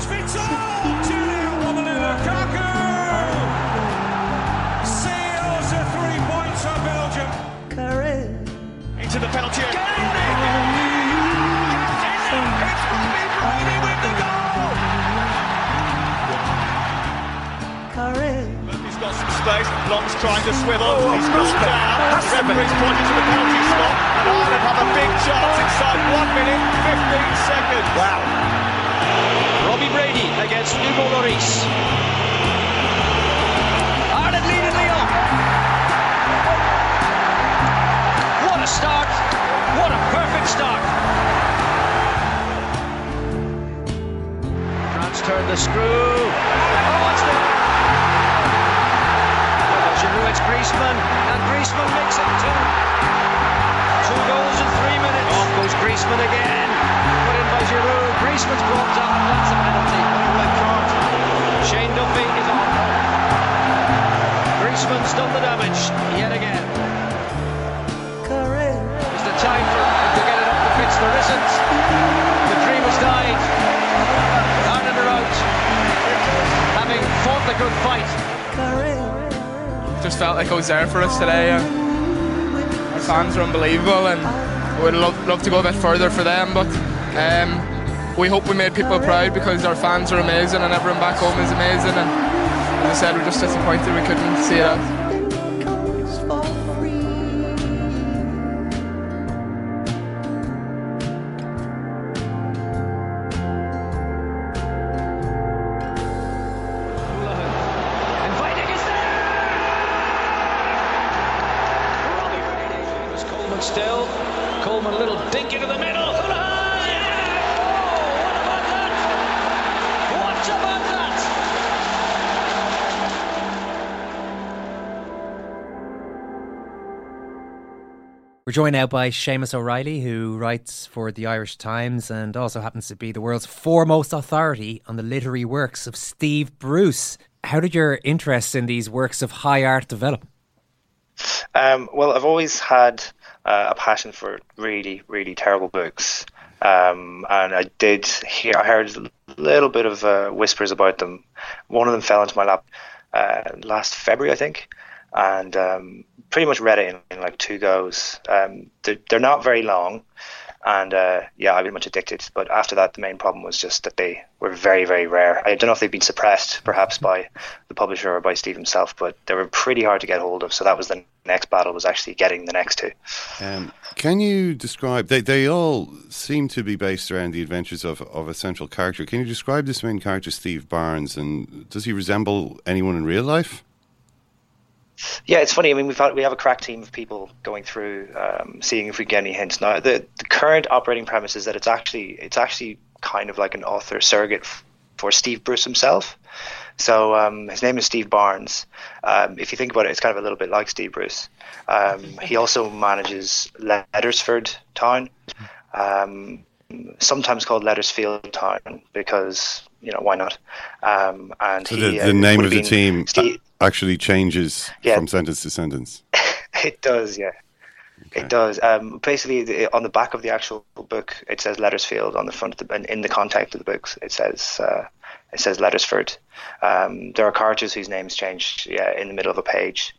goes Vitor! 2 0 Romelu Lukaku! Seals a three Into the penalty area. It's Robbie Brady with the goal! Curry. He's got some space. Long's trying to swivel. Oh, he's knocked down. Referee's pointing to the penalty spot. And Ireland have a big chance inside 1 minute 15 seconds. Wow. Against Hugo Lloris. Ireland lead in Lyon. What a start. What a perfect start. France turn the screw. Oh, it's there. Giroud, it's Griezmann, and Griezmann makes it two. Two goals in three minutes. Off goes Griezmann again. Put in by Giroud. Griezmann's brought down. That's a penalty. Red card. Shane Duffy is on. Griezmann's done the damage yet again. Is the time for him to get it up the pitch? There isn't. The dream has died. Ireland are out. Having fought the good fight. just felt like I was there for us today. Fans are unbelievable, and we would love, love to go a bit further for them. But um, we hope we made people proud because our fans are amazing and everyone back home is amazing. And as I said, we're just disappointed we couldn't see it out. We're joined now by Seamas O'Reilly, who writes for the Irish Times and also happens to be the world's foremost authority on the literary works of Steve Bruce. How did your interest in these works of high art develop? Um, well, I've always had uh, a passion for really, really terrible books. Um, and I did hear, I heard a little bit of uh, whispers about them. One of them fell into my lap uh, last February, I think, and um, pretty much read it in, in like two goes. Um, they're, they're not very long, and uh, yeah, I've been much addicted. But after that, the main problem was just that they were very, very rare. I don't know if they've been suppressed, perhaps by the publisher or by Steve himself, but they were pretty hard to get hold of. So that was the next battle was actually getting the next two. Um, can you describe? They they all seem to be based around the adventures of, of a central character. Can you describe this main character, Steve Barnes, and does he resemble anyone in real life? Yeah, it's funny. I mean, we've had, we have a crack team of people going through, um, seeing if we get any hints. Now, the, the current operating premise is that it's actually it's actually kind of like an author surrogate f- for Steve Bruce himself. So um, his name is Steve Barnes. Um, if you think about it, it's kind of a little bit like Steve Bruce. Um, he also manages Lettersford Town, um, sometimes called Lettersfield Town because you know why not? Um, and So he, the, uh, name of the team Steve- actually changes Yeah. from sentence to sentence. (laughs) It does, yeah. It does. Um, basically, the, on the back of the actual book, it says Lettersfield. On the front of the, and in the contact of the books, it says uh, it says Lettersford. Um, there are characters whose names change yeah, in the middle of a page.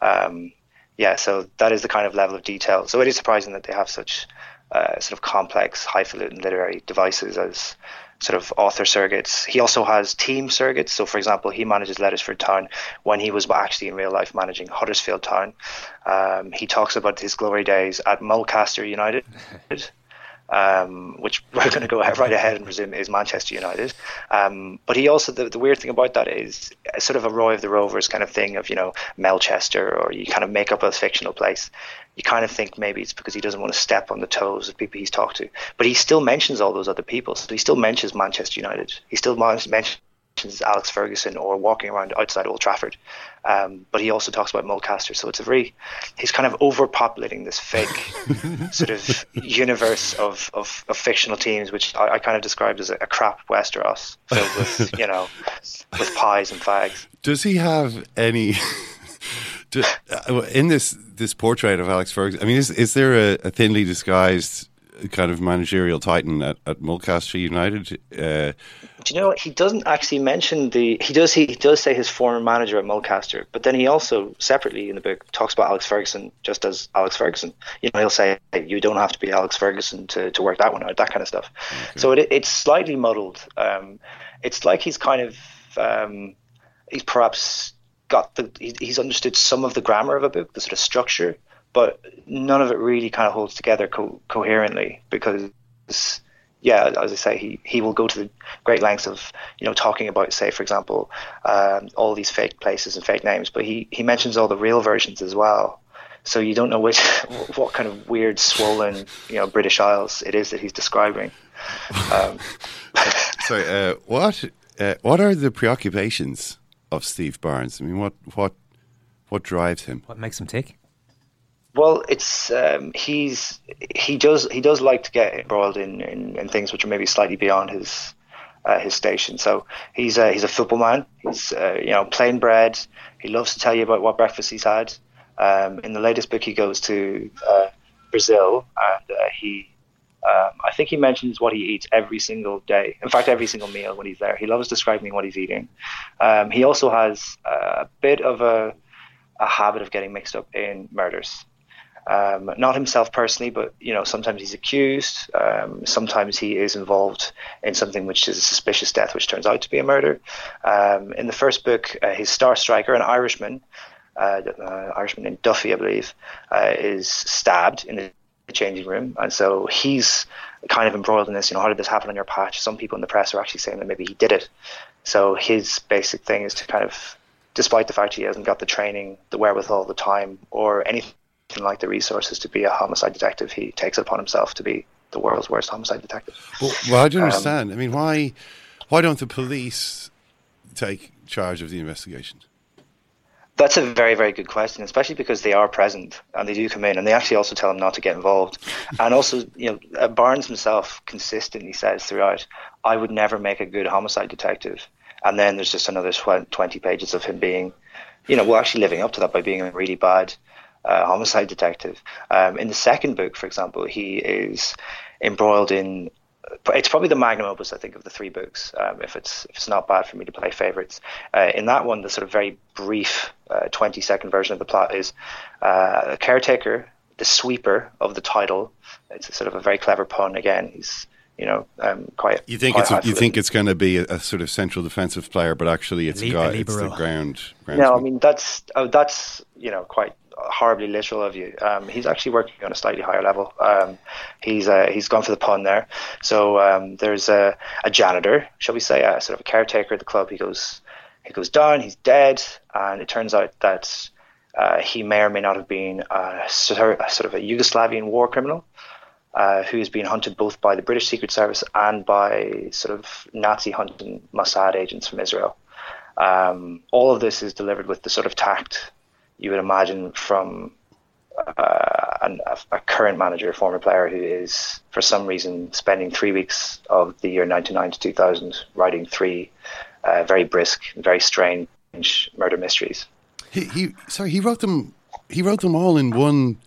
Um, yeah, so that is the kind of level of detail. So it is surprising that they have such uh, sort of complex, highfalutin literary devices as sort of author surrogates. He also has team surrogates. So, for example, he manages Lettersford Town when he was actually in real life managing Huddersfield Town. Um, he talks about his glory days at Mulcaster United. (laughs) Um, which (laughs) we're going to go right ahead and presume is Manchester United. Um, but he also, the, the weird thing about that is sort of a Roy of the Rovers kind of thing of, you know, Melchester, or you kind of make up a fictional place. You kind of think maybe it's because he doesn't want to step on the toes of people he's talked to. But he still mentions all those other people. So he still mentions Manchester United. He still mon- mentions Alex Ferguson or walking around outside Old Trafford. Um, but he also talks about Mulcaster. So it's a very, he's kind of overpopulating this fake (laughs) sort of universe of, of, of fictional teams, which I, I kind of described as a, a crap Westeros filled with, (laughs) you know, with pies and fags. Does he have any? (laughs) do, uh, in this this portrait of Alex Ferguson, I mean, is is there a, a thinly disguised kind of managerial titan at, at Mulcaster United? Uh, Do you know what? He doesn't actually mention the. He does. He, does say his former manager at Mulcaster, but then he also separately in the book talks about Alex Ferguson just as Alex Ferguson. You know, he'll say hey, you don't have to be Alex Ferguson to, to work that one out, that kind of stuff. So it, it's slightly muddled. Um, it's like he's kind of um, he's perhaps got the he, he's understood some of the grammar of a book, the sort of structure, but none of it really kind of holds together co- coherently because yeah, as I say, he, he will go to the great lengths of you know talking about, say, for example, um, all these fake places and fake names, but he, he mentions all the real versions as well. So you don't know which (laughs) what kind of weird, swollen, you know, British Isles it is that he's describing. Um, (laughs) Sorry, uh, what uh, what are the preoccupations of Steve Barnes? I mean, what what what drives him? What makes him tick? Well, it's um, he's he does he does like to get embroiled in, in, in things which are maybe slightly beyond his uh, his station. So he's a, he's a football man. He's uh, you know plain bread. He loves to tell you about what breakfast he's had. Um, in the latest book, he goes to uh, Brazil and uh, he um, I think he mentions what he eats every single day. In fact, every single meal when he's there. He loves describing what he's eating. Um, he also has a bit of a a habit of getting mixed up in murders. Um, not himself personally, but you know, sometimes he's accused. Um, sometimes he is involved in something which is a suspicious death, which turns out to be a murder. Um, in the first book, uh, his star striker, an Irishman, uh, uh, Irishman named Duffy, I believe, uh, is stabbed in the changing room, and so he's kind of embroiled in this. You know, how did this happen on your patch? Some people in the press are actually saying that maybe he did it. So his basic thing is to kind of, despite the fact he hasn't got the training, the wherewithal, the time, or anything like the resources to be a homicide detective, he takes it upon himself to be the world's worst homicide detective. Well, well I don't Um, understand. I mean, why why don't the police take charge of the investigation? That's a very, very good question, especially because they are present and they do come in and they actually also tell him not to get involved. (laughs) And also, you know, uh, Barnes himself consistently says throughout, I would never make a good homicide detective. And then there's just another 20 pages of him being, you know, well, actually living up to that by being a really bad uh, homicide detective. Um, in the second book, for example, he is embroiled in it's probably the magnum opus, I think, of the three books. Um, if it's if it's not bad for me to play favorites, uh, in that one, the sort of very brief uh, twenty second version of the plot is uh, a caretaker, the sweeper of the title. It's a sort of a very clever pun. Again, he's you know um, quite. You think quite it's a, you think it's going to be a, a sort of central defensive player, but actually it's a Li- guy, it's the libero. ground. groundsman. No, I mean that's oh, that's you know quite horribly literal of you. Um, he's actually working on a slightly higher level. Um, he's uh, he's gone for the pun there. So um, there's a, a janitor, shall we say, a sort of a caretaker at the club. He goes he goes down. He's dead, and it turns out that uh, he may or may not have been a sort a sort of a Yugoslavian war criminal. Uh, who is being hunted both by the British Secret Service and by sort of Nazi hunting Mossad agents from Israel. Um, all of this is delivered with the sort of tact you would imagine from uh, an, a, current manager, a former player who is, for some reason, spending three weeks of the year 99 to 2000 writing three uh, very brisk, very strange murder mysteries. He, he sorry, he wrote them. He wrote them all in one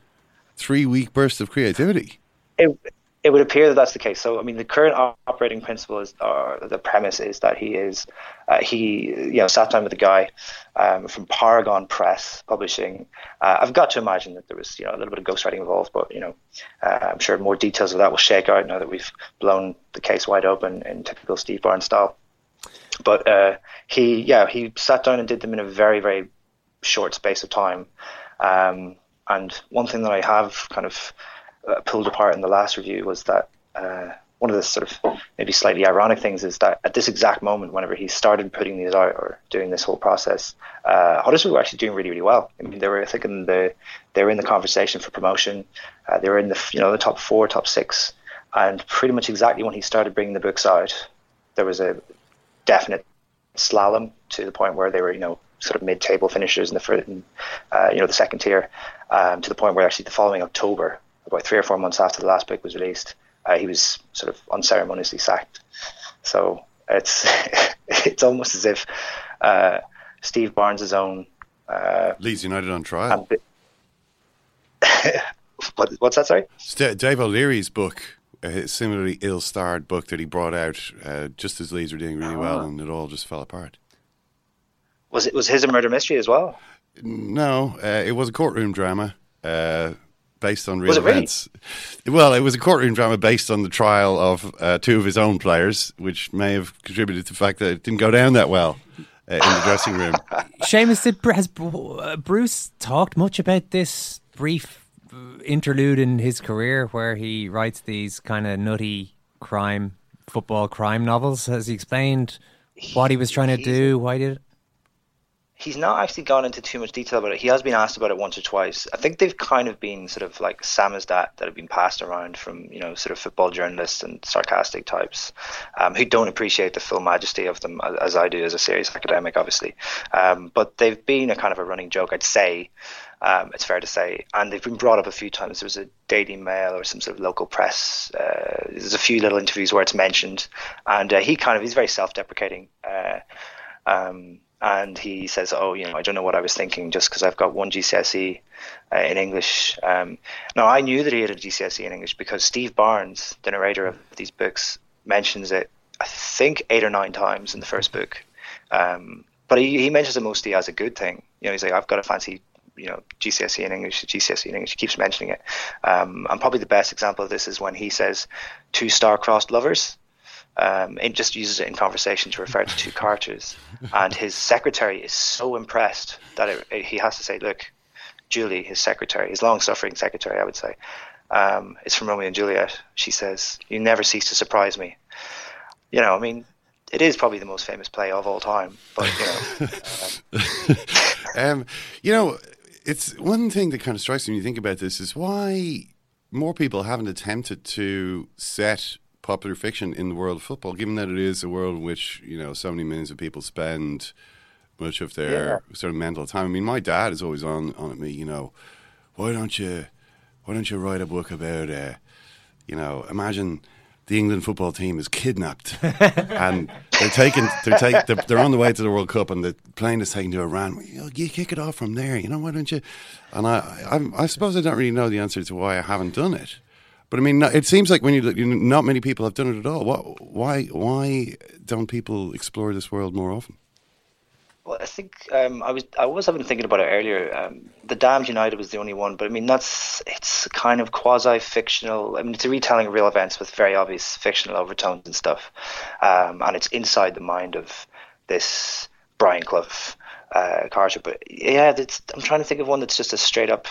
three week burst of creativity. It, it would appear that that's the case. So, I mean, the current operating principle is, or the premise is that he is, uh, he, you know, sat down with a guy um, from Paragon Press Publishing. Uh, I've got to imagine that there was, you know, a little bit of ghostwriting involved, but you know, uh, I'm sure more details of that will shake out now that we've blown the case wide open in typical Steve Barnes style. But uh, he, yeah, he sat down and did them in a very, very short space of time. Um, and one thing that I have kind of uh, pulled apart in the last review was that uh, one of the sort of maybe slightly ironic things is that at this exact moment, whenever he started putting these out or doing this whole process, uh, Huddersfield were actually doing really, really well. I mean, they were, I think, in the they were in the conversation for promotion. Uh, they were in the you know the top four, top six, and pretty much exactly when he started bringing the books out, there was a definite slalom to the point where they were you know sort of mid-table finishers in the fir- in, uh, you know the second tier, um, to the point where actually the following October, about three or four months after the last book was released, uh, he was sort of unceremoniously sacked. So it's (laughs) it's almost as if uh, Steve Barnes' own uh, Leeds United on trial. (laughs) what, what's that? Sorry. St- Dave O'Leary's book, a similarly ill-starred book that he brought out uh, just as Leeds were doing really well, Ah. and it all just fell apart. Was it was his a murder mystery as well? No, uh, it was a courtroom drama uh, based on real Was it really? events. Well, it was a courtroom drama based on the trial of uh, two of his own players, which may have contributed to the fact that it didn't go down that well. uh, in the dressing room. (laughs) Seamas, did, has uh, Bruce talked much about this brief uh, interlude in his career where he writes these kind of nutty crime, football crime novels? Has he explained what he was trying to do? Why did it? He's not actually gone into too much detail about it. He has been asked about it once or twice. I think they've kind of been sort of like samizdat that have been passed around from, you know, sort of football journalists and sarcastic types um, who don't appreciate the full majesty of them, as, as I do as a serious academic, obviously. Um, but they've been a kind of a running joke, I'd say. Um, it's fair to say, and they've been brought up a few times. There was a Daily Mail or some sort of local press. Uh, there's a few little interviews where it's mentioned, and uh, he kind of he's very self-deprecating. Uh, um, and he says, "Oh, you know, I don't know what I was thinking just because I've got one GCSE uh, in English." Um, now, I knew that he had a GCSE in English because Steve Barnes, the narrator of these books, mentions it. I think eight or nine times in the first book, um, but he, he mentions it mostly as a good thing. You know, he's like, "I've got a fancy." You know, GCSE in English, GCSE in English. He keeps mentioning it, um, and probably the best example of this is when he says two star-crossed lovers um, and just uses it in conversation to refer to two characters. And his secretary is so impressed that it, it, he has to say, "Look, Julie, his secretary, his long-suffering secretary, I would say, um, from Romeo and Juliet." She says, "You never cease to surprise me." You know, I mean, it is probably the most famous play of all time. But you know, (laughs) um, you know, it's one thing that kind of strikes me when you think about this is why more people haven't attempted to set popular fiction in the world of football, given that it is a world in which you know so many millions of people spend much of their Yeah. sort of mental time. I mean, my dad is always on on at me. You know, why don't you why don't you write a book about uh, you know imagine the England football team is kidnapped (laughs) and they're taking they're, take, they're they're on the way to the World Cup and the plane is taken to Iran. You, know, you kick it off from there. You know why don't you? And I I, I suppose I don't really know the answer to why I haven't done it. But I mean, it seems like when you look, not many people have done it at all. What, why, why don't people explore this world more often? Well, I think um, I was I was having thinking about it earlier. Um, the Damned United was the only one, but I mean that's it's kind of quasi fictional. I mean it's a retelling of real events with very obvious fictional overtones and stuff, um, and it's inside the mind of this Brian Clough uh, character. But yeah, I'm trying to think of one that's just a straight up.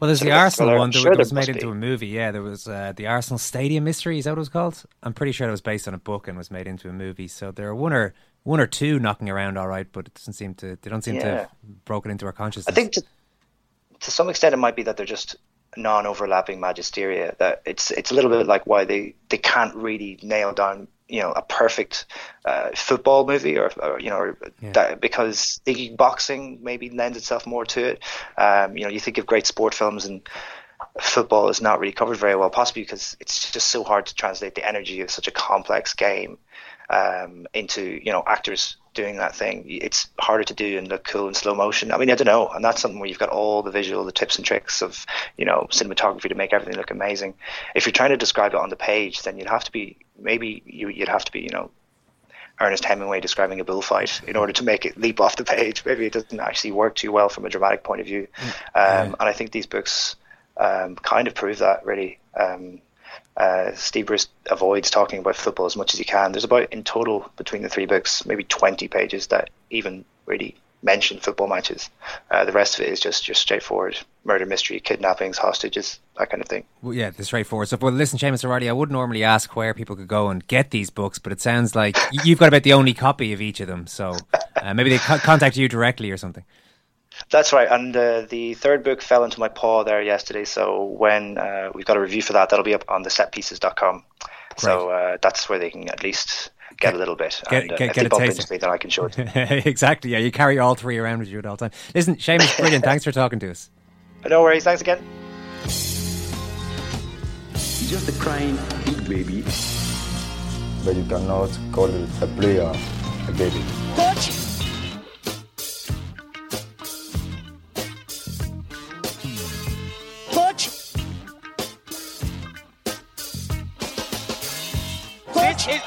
Well, there's the Arsenal one that, was made into be. a movie. Yeah, there was uh, the Arsenal Stadium Mystery. Is that what it was called? I'm pretty sure it was based on a book and was made into a movie. So there are one or one or two knocking around all right, but it doesn't seem to. They don't seem to have broken into our consciousness. I think to, to some extent it might be that they're just non-overlapping magisteria. That it's it's a little bit like why they they can't really nail down you know a perfect uh, football movie or, or you know or that, because the boxing maybe lends itself more to it. Um, you know, you think of great sport films and football is not really covered very well, possibly because it's just so hard to translate the energy of such a complex game um, into you know actors doing that thing. It's harder to do and look cool in slow motion. I mean, I don't know, and that's something where you've got all the visual, the tips and tricks of you know cinematography to make everything look amazing. If you're trying to describe it on the page, then you'd have to be maybe you, you'd have to be you know Ernest Hemingway describing a bullfight in order to make it leap off the page. (laughs) Maybe it doesn't actually work too well from a dramatic point of view. Um, And I think these books um, kind of prove that really. Um, uh, Steve Bruce avoids talking about football as much as he can. There's about in total between the three books, maybe 20 pages that even really mention football matches. Uh, the rest of it is just just straightforward murder mystery, kidnappings, hostages, that kind of thing. Well, yeah, the straightforward stuff. Well, listen, Seamas O'Reilly, I would normally ask where people could go and get these books, but it sounds like you've got about the only copy of each of them. So uh, maybe they co- contact you directly or something. That's right. And uh, the third book fell into my paw there yesterday. So when uh, we've got a review for that, that'll be up on the setpieces.com. So uh, that's where they can at least get a little bit. Get- and, uh, get- if get they a bump taster. into me, then I can show it. to (laughs) exactly. Yeah, you carry all three around with you at all time. Listen, Seamas, (laughs) brilliant. Thanks for talking to us. no worries. Thanks again. Just a crying big baby. But you cannot call a player a baby. Coach!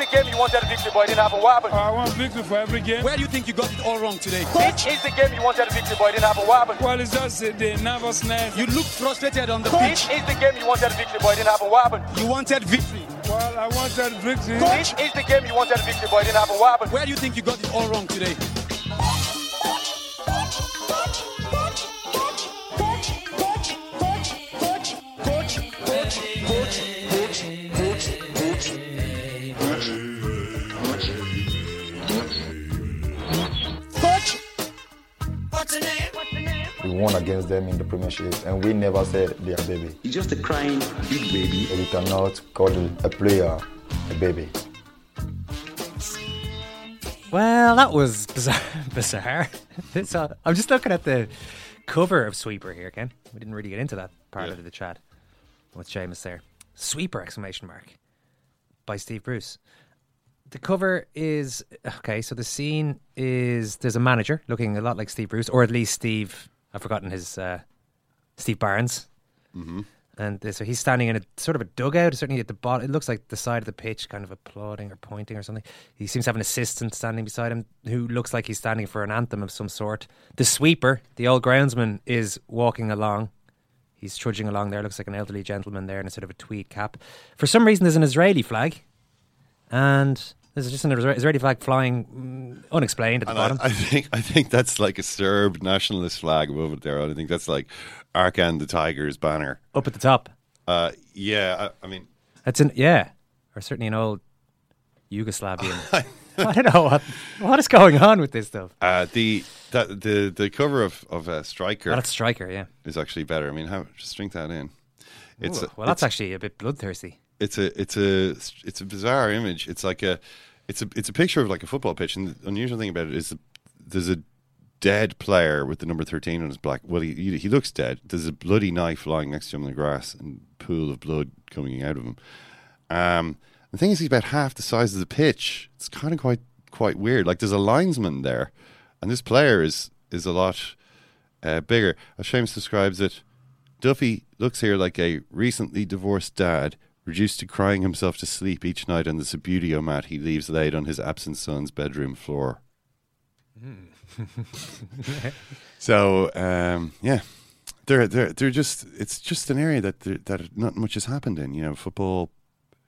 This is the game you wanted a victory, but it didn't happen. What happened? I want victory for every game. Where do you think you got it all wrong today? This is the game you wanted a victory, but it didn't happen. What happened? Well, it's just uh, the nervousness. You look frustrated on the pitch. This is the game you wanted a victory, but it didn't happen. What happened? You wanted victory. Well, I wanted victory. This is the game you wanted a victory, but it didn't happen. What happened? Where do you think you got it all wrong today? Against them in the Premiership, and we never said they are baby. He's just a crying big baby. And we cannot call a player a baby. Well, that was (laughs) bizarre. bizarre. so uh, I'm just looking at the cover of Sweeper here, Ken. We didn't really get into that part Yeah. of the chat with Seamas there. Sweeper exclamation mark by Steve Bruce. The cover is okay. So the scene is there's a manager looking a lot like Steve Bruce, or at least Steve. I've forgotten his uh, Steve Barnes. Mm-hmm. And uh, so he's standing in a sort of a dugout, certainly at the bottom. It looks like the side of the pitch, kind of applauding or pointing or something. He seems to have an assistant standing beside him who looks like he's standing for an anthem of some sort. The sweeper, the old groundsman, is walking along. He's trudging along there. Looks like an elderly gentleman there in a sort of a tweed cap. For some reason, there's an Israeli flag, and there's just an Isra- Israeli flag flying mm, unexplained at the And I, bottom. I think I think that's like a Serb nationalist flag above it there. I think that's like Arkan the Tiger's banner Up at the top. Uh, yeah, I, I mean, That's an yeah, or certainly an old Yugoslavian. (laughs) (laughs) I don't know what what is going on with this stuff. uh, the that the the cover of of uh, Striker. That's Striker, yeah. is actually better. I mean, how just drink that in. It's Ooh, well, that's it's- actually a bit bloodthirsty. it's a it's a it's a bizarre image. It's like a it's a it's a picture of like a football pitch, and the unusual thing about it is there's a dead player with the number thirteen on his black. Well, he he, looks dead. There's a bloody knife lying next to him in the grass, and pool of blood coming out of him. Um, the thing is, he's about half the size of the pitch. It's kind of quite quite weird. Like there's a linesman there, and this player is is a lot uh, bigger. As describes it, Duffy looks here like a recently divorced dad, reduced to crying himself to sleep each night on the Subudio mat he leaves laid on his absent son's bedroom floor. (laughs) So um, yeah, they're they're they're just it's just an area that that not much has happened in. You know, football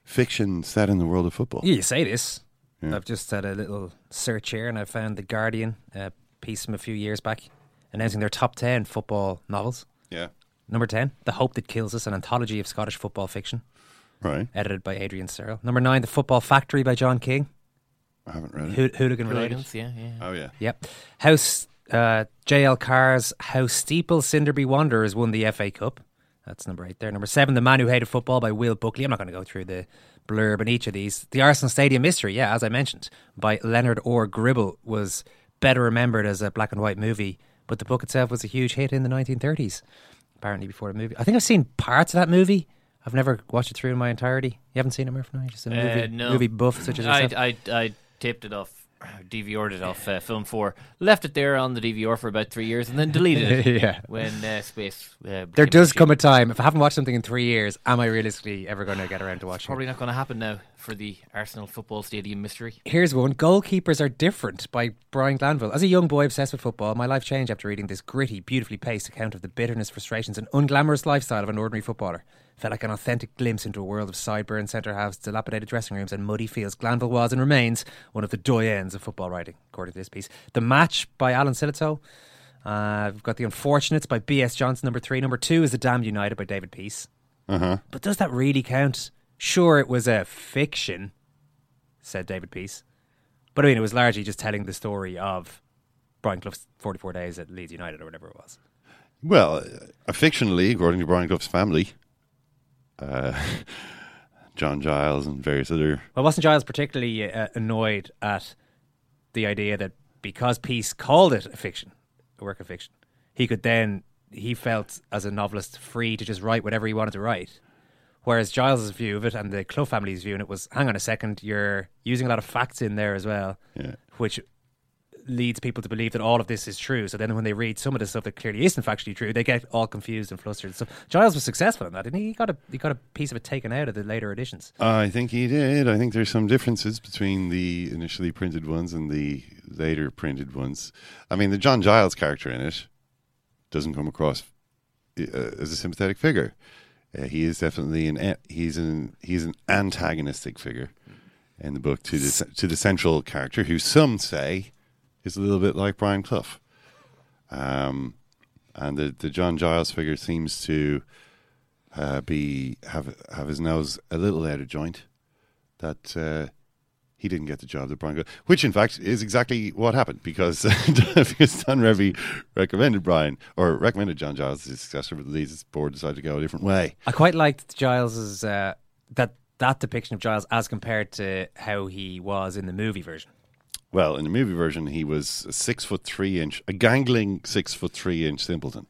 fiction set in the world of football. Yeah, you say this. Yeah. I've just had a little search here, and I found the Guardian uh, piece from a few years back announcing their top ten football novels. Yeah. Number ten, The Hope That Kills Us, an anthology of Scottish football fiction, Right. edited by Adrian Searle. Number nine, The Football Factory by John King. I haven't read it. Hood- hooligan related. Hooligans, yeah, yeah. Oh yeah. Yep. House uh, JL Carr's How Steeple Sinderby Wanderers won the FA Cup. That's number eight there. Number seven, The Man Who Hated Football by Will Buckley. I'm not going to go through the blurb in each of these. The Arsenal Stadium Mystery, yeah, as I mentioned, by Leonard Orr Gribble was better remembered as a black and white movie, but the book itself was a huge hit in the 1930s, apparently before the movie. I think I've seen parts of that movie. I've never watched it through in my entirety. You haven't seen it, Murph? No, you're just a movie, Uh, no. movie buff such as I, yourself. I, I taped it off, (sighs) DVR'd it off uh, Film 4, left it there on the DVR for about three years, and then deleted it (laughs) Yeah. when uh, space. Uh, There does come a time, if I haven't watched something in three years, am I realistically ever going to get around to watching it? Probably it? not going to happen now for the Arsenal Football Stadium mystery. Here's one Goalkeepers Are Different by Brian Glanville. As a young boy obsessed with football, my life changed after reading this gritty, beautifully paced account of the bitterness, frustrations, and unglamorous lifestyle of an ordinary footballer. Felt like an authentic glimpse into a world of sideburn centre halves, dilapidated dressing rooms, and muddy fields. Glanville was and remains one of the doyens of football writing, according to this piece. The Match by Alan Sillitoe. Uh, we've got The Unfortunates by B.S. Johnson, number three. Number two is The Damned United by David Peace. Uh huh. But does that really count? Sure, it was a fiction, said David Peace. But I mean, it was largely just telling the story of Brian Clough's 44 days at Leeds United or whatever it was. Well, uh, fictionally, according to Brian Clough's family, uh, (laughs) John Giles and various other. Well, wasn't Giles particularly uh, annoyed at the idea that because Peace called it a fiction, a work of fiction, he could then, he felt as a novelist free to just write whatever he wanted to write. Whereas Giles's view of it and the Clough family's view on it was, hang on a second, you're using a lot of facts in there as well, Yeah. which leads people to believe that all of this is true. So then when they read some of the stuff that clearly isn't factually true, they get all confused and flustered. So Giles was successful in that, didn't he? He got a he got a piece of it taken out of the later editions. I think he did. I think there's some differences between the initially printed ones and the later printed ones. I mean, the John Giles character in it doesn't come across uh, as a sympathetic figure. Uh, he is definitely an he's an he's an antagonistic figure in the book to the to the central character, who some say is a little bit like Brian Clough. Um, and the the John Giles figure seems to uh, be have have his nose a little out of joint. That uh, he didn't get the job that Brian got, which in fact is exactly what happened because (laughs) because Don Revie recommended Brian or recommended John Giles as his successor, but the Leeds board decided to go a different way. I quite liked Giles's uh, that that depiction of Giles as compared to how he was in the movie version. Well, in the movie version, he was a six foot three inch, a gangling six foot three inch simpleton.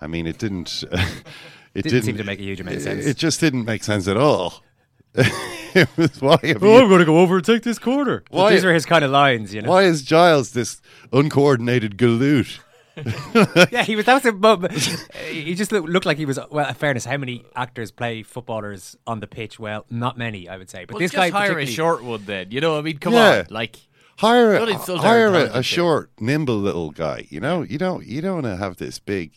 I mean, it didn't. (laughs) it Didn't seem to make a huge amount of sense. It just didn't make sense at all. (laughs) it was why. Oh, you- I'm going to go over and take this corner. Why- These are his kind of lines, you know. Why is Giles this uncoordinated galoot? (laughs) yeah, he was. That was a moment. He just looked, looked like he was. Well, in fairness, how many actors play footballers on the pitch? Well, not many, I would say. But Well, this just guy, hire a particularly- short one then. You know, I mean, come Yeah. on, like hire a, hire a, a short, nimble little guy. You know, you don't you don't want to have this big,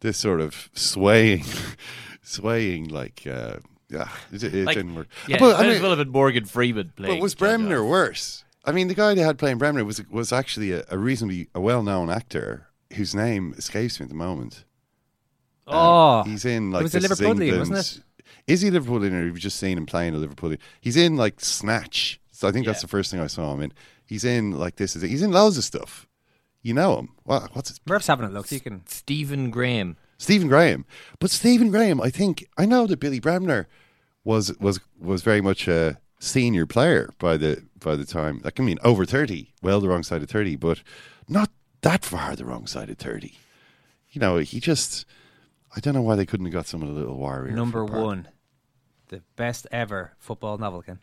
this sort of swaying, (laughs) swaying like. Uh, yeah, it, it like, didn't work. Yeah, But, I as mean- well have been Morgan Freeman playing. But was Bremner worse? I mean, the guy they had playing Bremner was was actually a, a reasonably a well known actor whose name escapes me at the moment. Um, Oh, he's in it like was a Liverpudlian, wasn't England's- Is he Liverpoolian, or have you just seen him playing a Liverpoolian? He's in like Snatch. So I think that's the first thing I saw him in. He's in like this is he's in loads of stuff. You know him. What, what's his Murph's having a look. You can. Stephen Graham. Stephen Graham. But Stephen Graham, I think I know that Billy Bremner was was was very much a senior player by the by the time. Like I mean, over thirty, well the wrong side of thirty, but not that far the wrong side of thirty. You know, he just. I don't know why they couldn't have got someone a little warrior. Number one, the best ever football novel, Ken,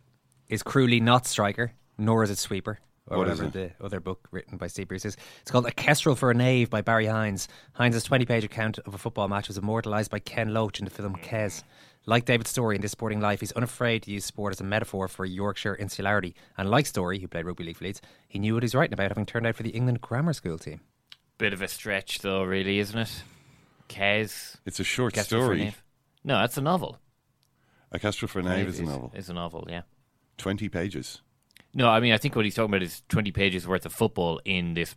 is cruelly not Striker, nor is it Sweeper, or What is whatever the other book written by Steve Bruce is. It's called A Kestrel for a Knave by Barry Hines. Hines' 20 page account of a football match was immortalised by Ken Loach in the film Kes. Like David Storey in This Sporting Life, he's unafraid to use sport as a metaphor for Yorkshire insularity. And like Storey, who played rugby league for Leeds, he knew what he was writing about, having turned out for the England grammar school team. Bit of a stretch, though, really, isn't it? Kes. It's a short Kestrel story. No, that's a novel. A Kestrel for a Knave is a novel. Is a novel, yeah. Twenty pages. No, I mean, I think what he's talking about is 20 pages worth of football in this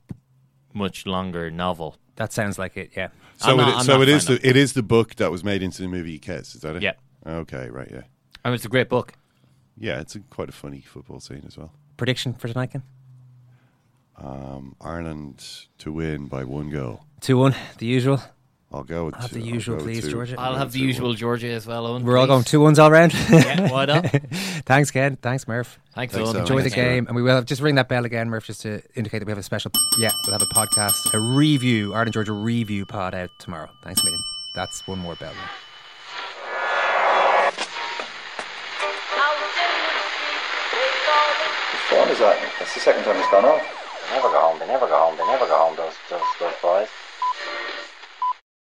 much longer novel. That sounds like it, yeah. So I'm it, not- is- I'm so it is the it is the book that was made into the movie Kes. Is that it? Yeah. Okay. Right. Yeah. I mean, it's a great book. Yeah. It's a, quite a funny football scene as well. Prediction for tonight, Ken? Um, Ireland to win by one goal. 2 1, the usual. I'll go with Have two. the I'll usual, please. Georgia. I'll go have the usual one. Georgia as well, Eoin. We're all going two ones all round. (laughs) Yeah, why not? (laughs) Thanks, Ken. Thanks, Murph. Thanks, Thanks, Eoin. Eoin. Enjoy the Thanks, game, and we will have, just ring that bell again, Murph, just to indicate that we have a special. Yeah, we'll have a podcast, a review, Ireland Georgia review pod out tomorrow. Thanks a million. That's one more bell. now. Whose phone is that? That's the second time it's gone off. They never go home, they never go home.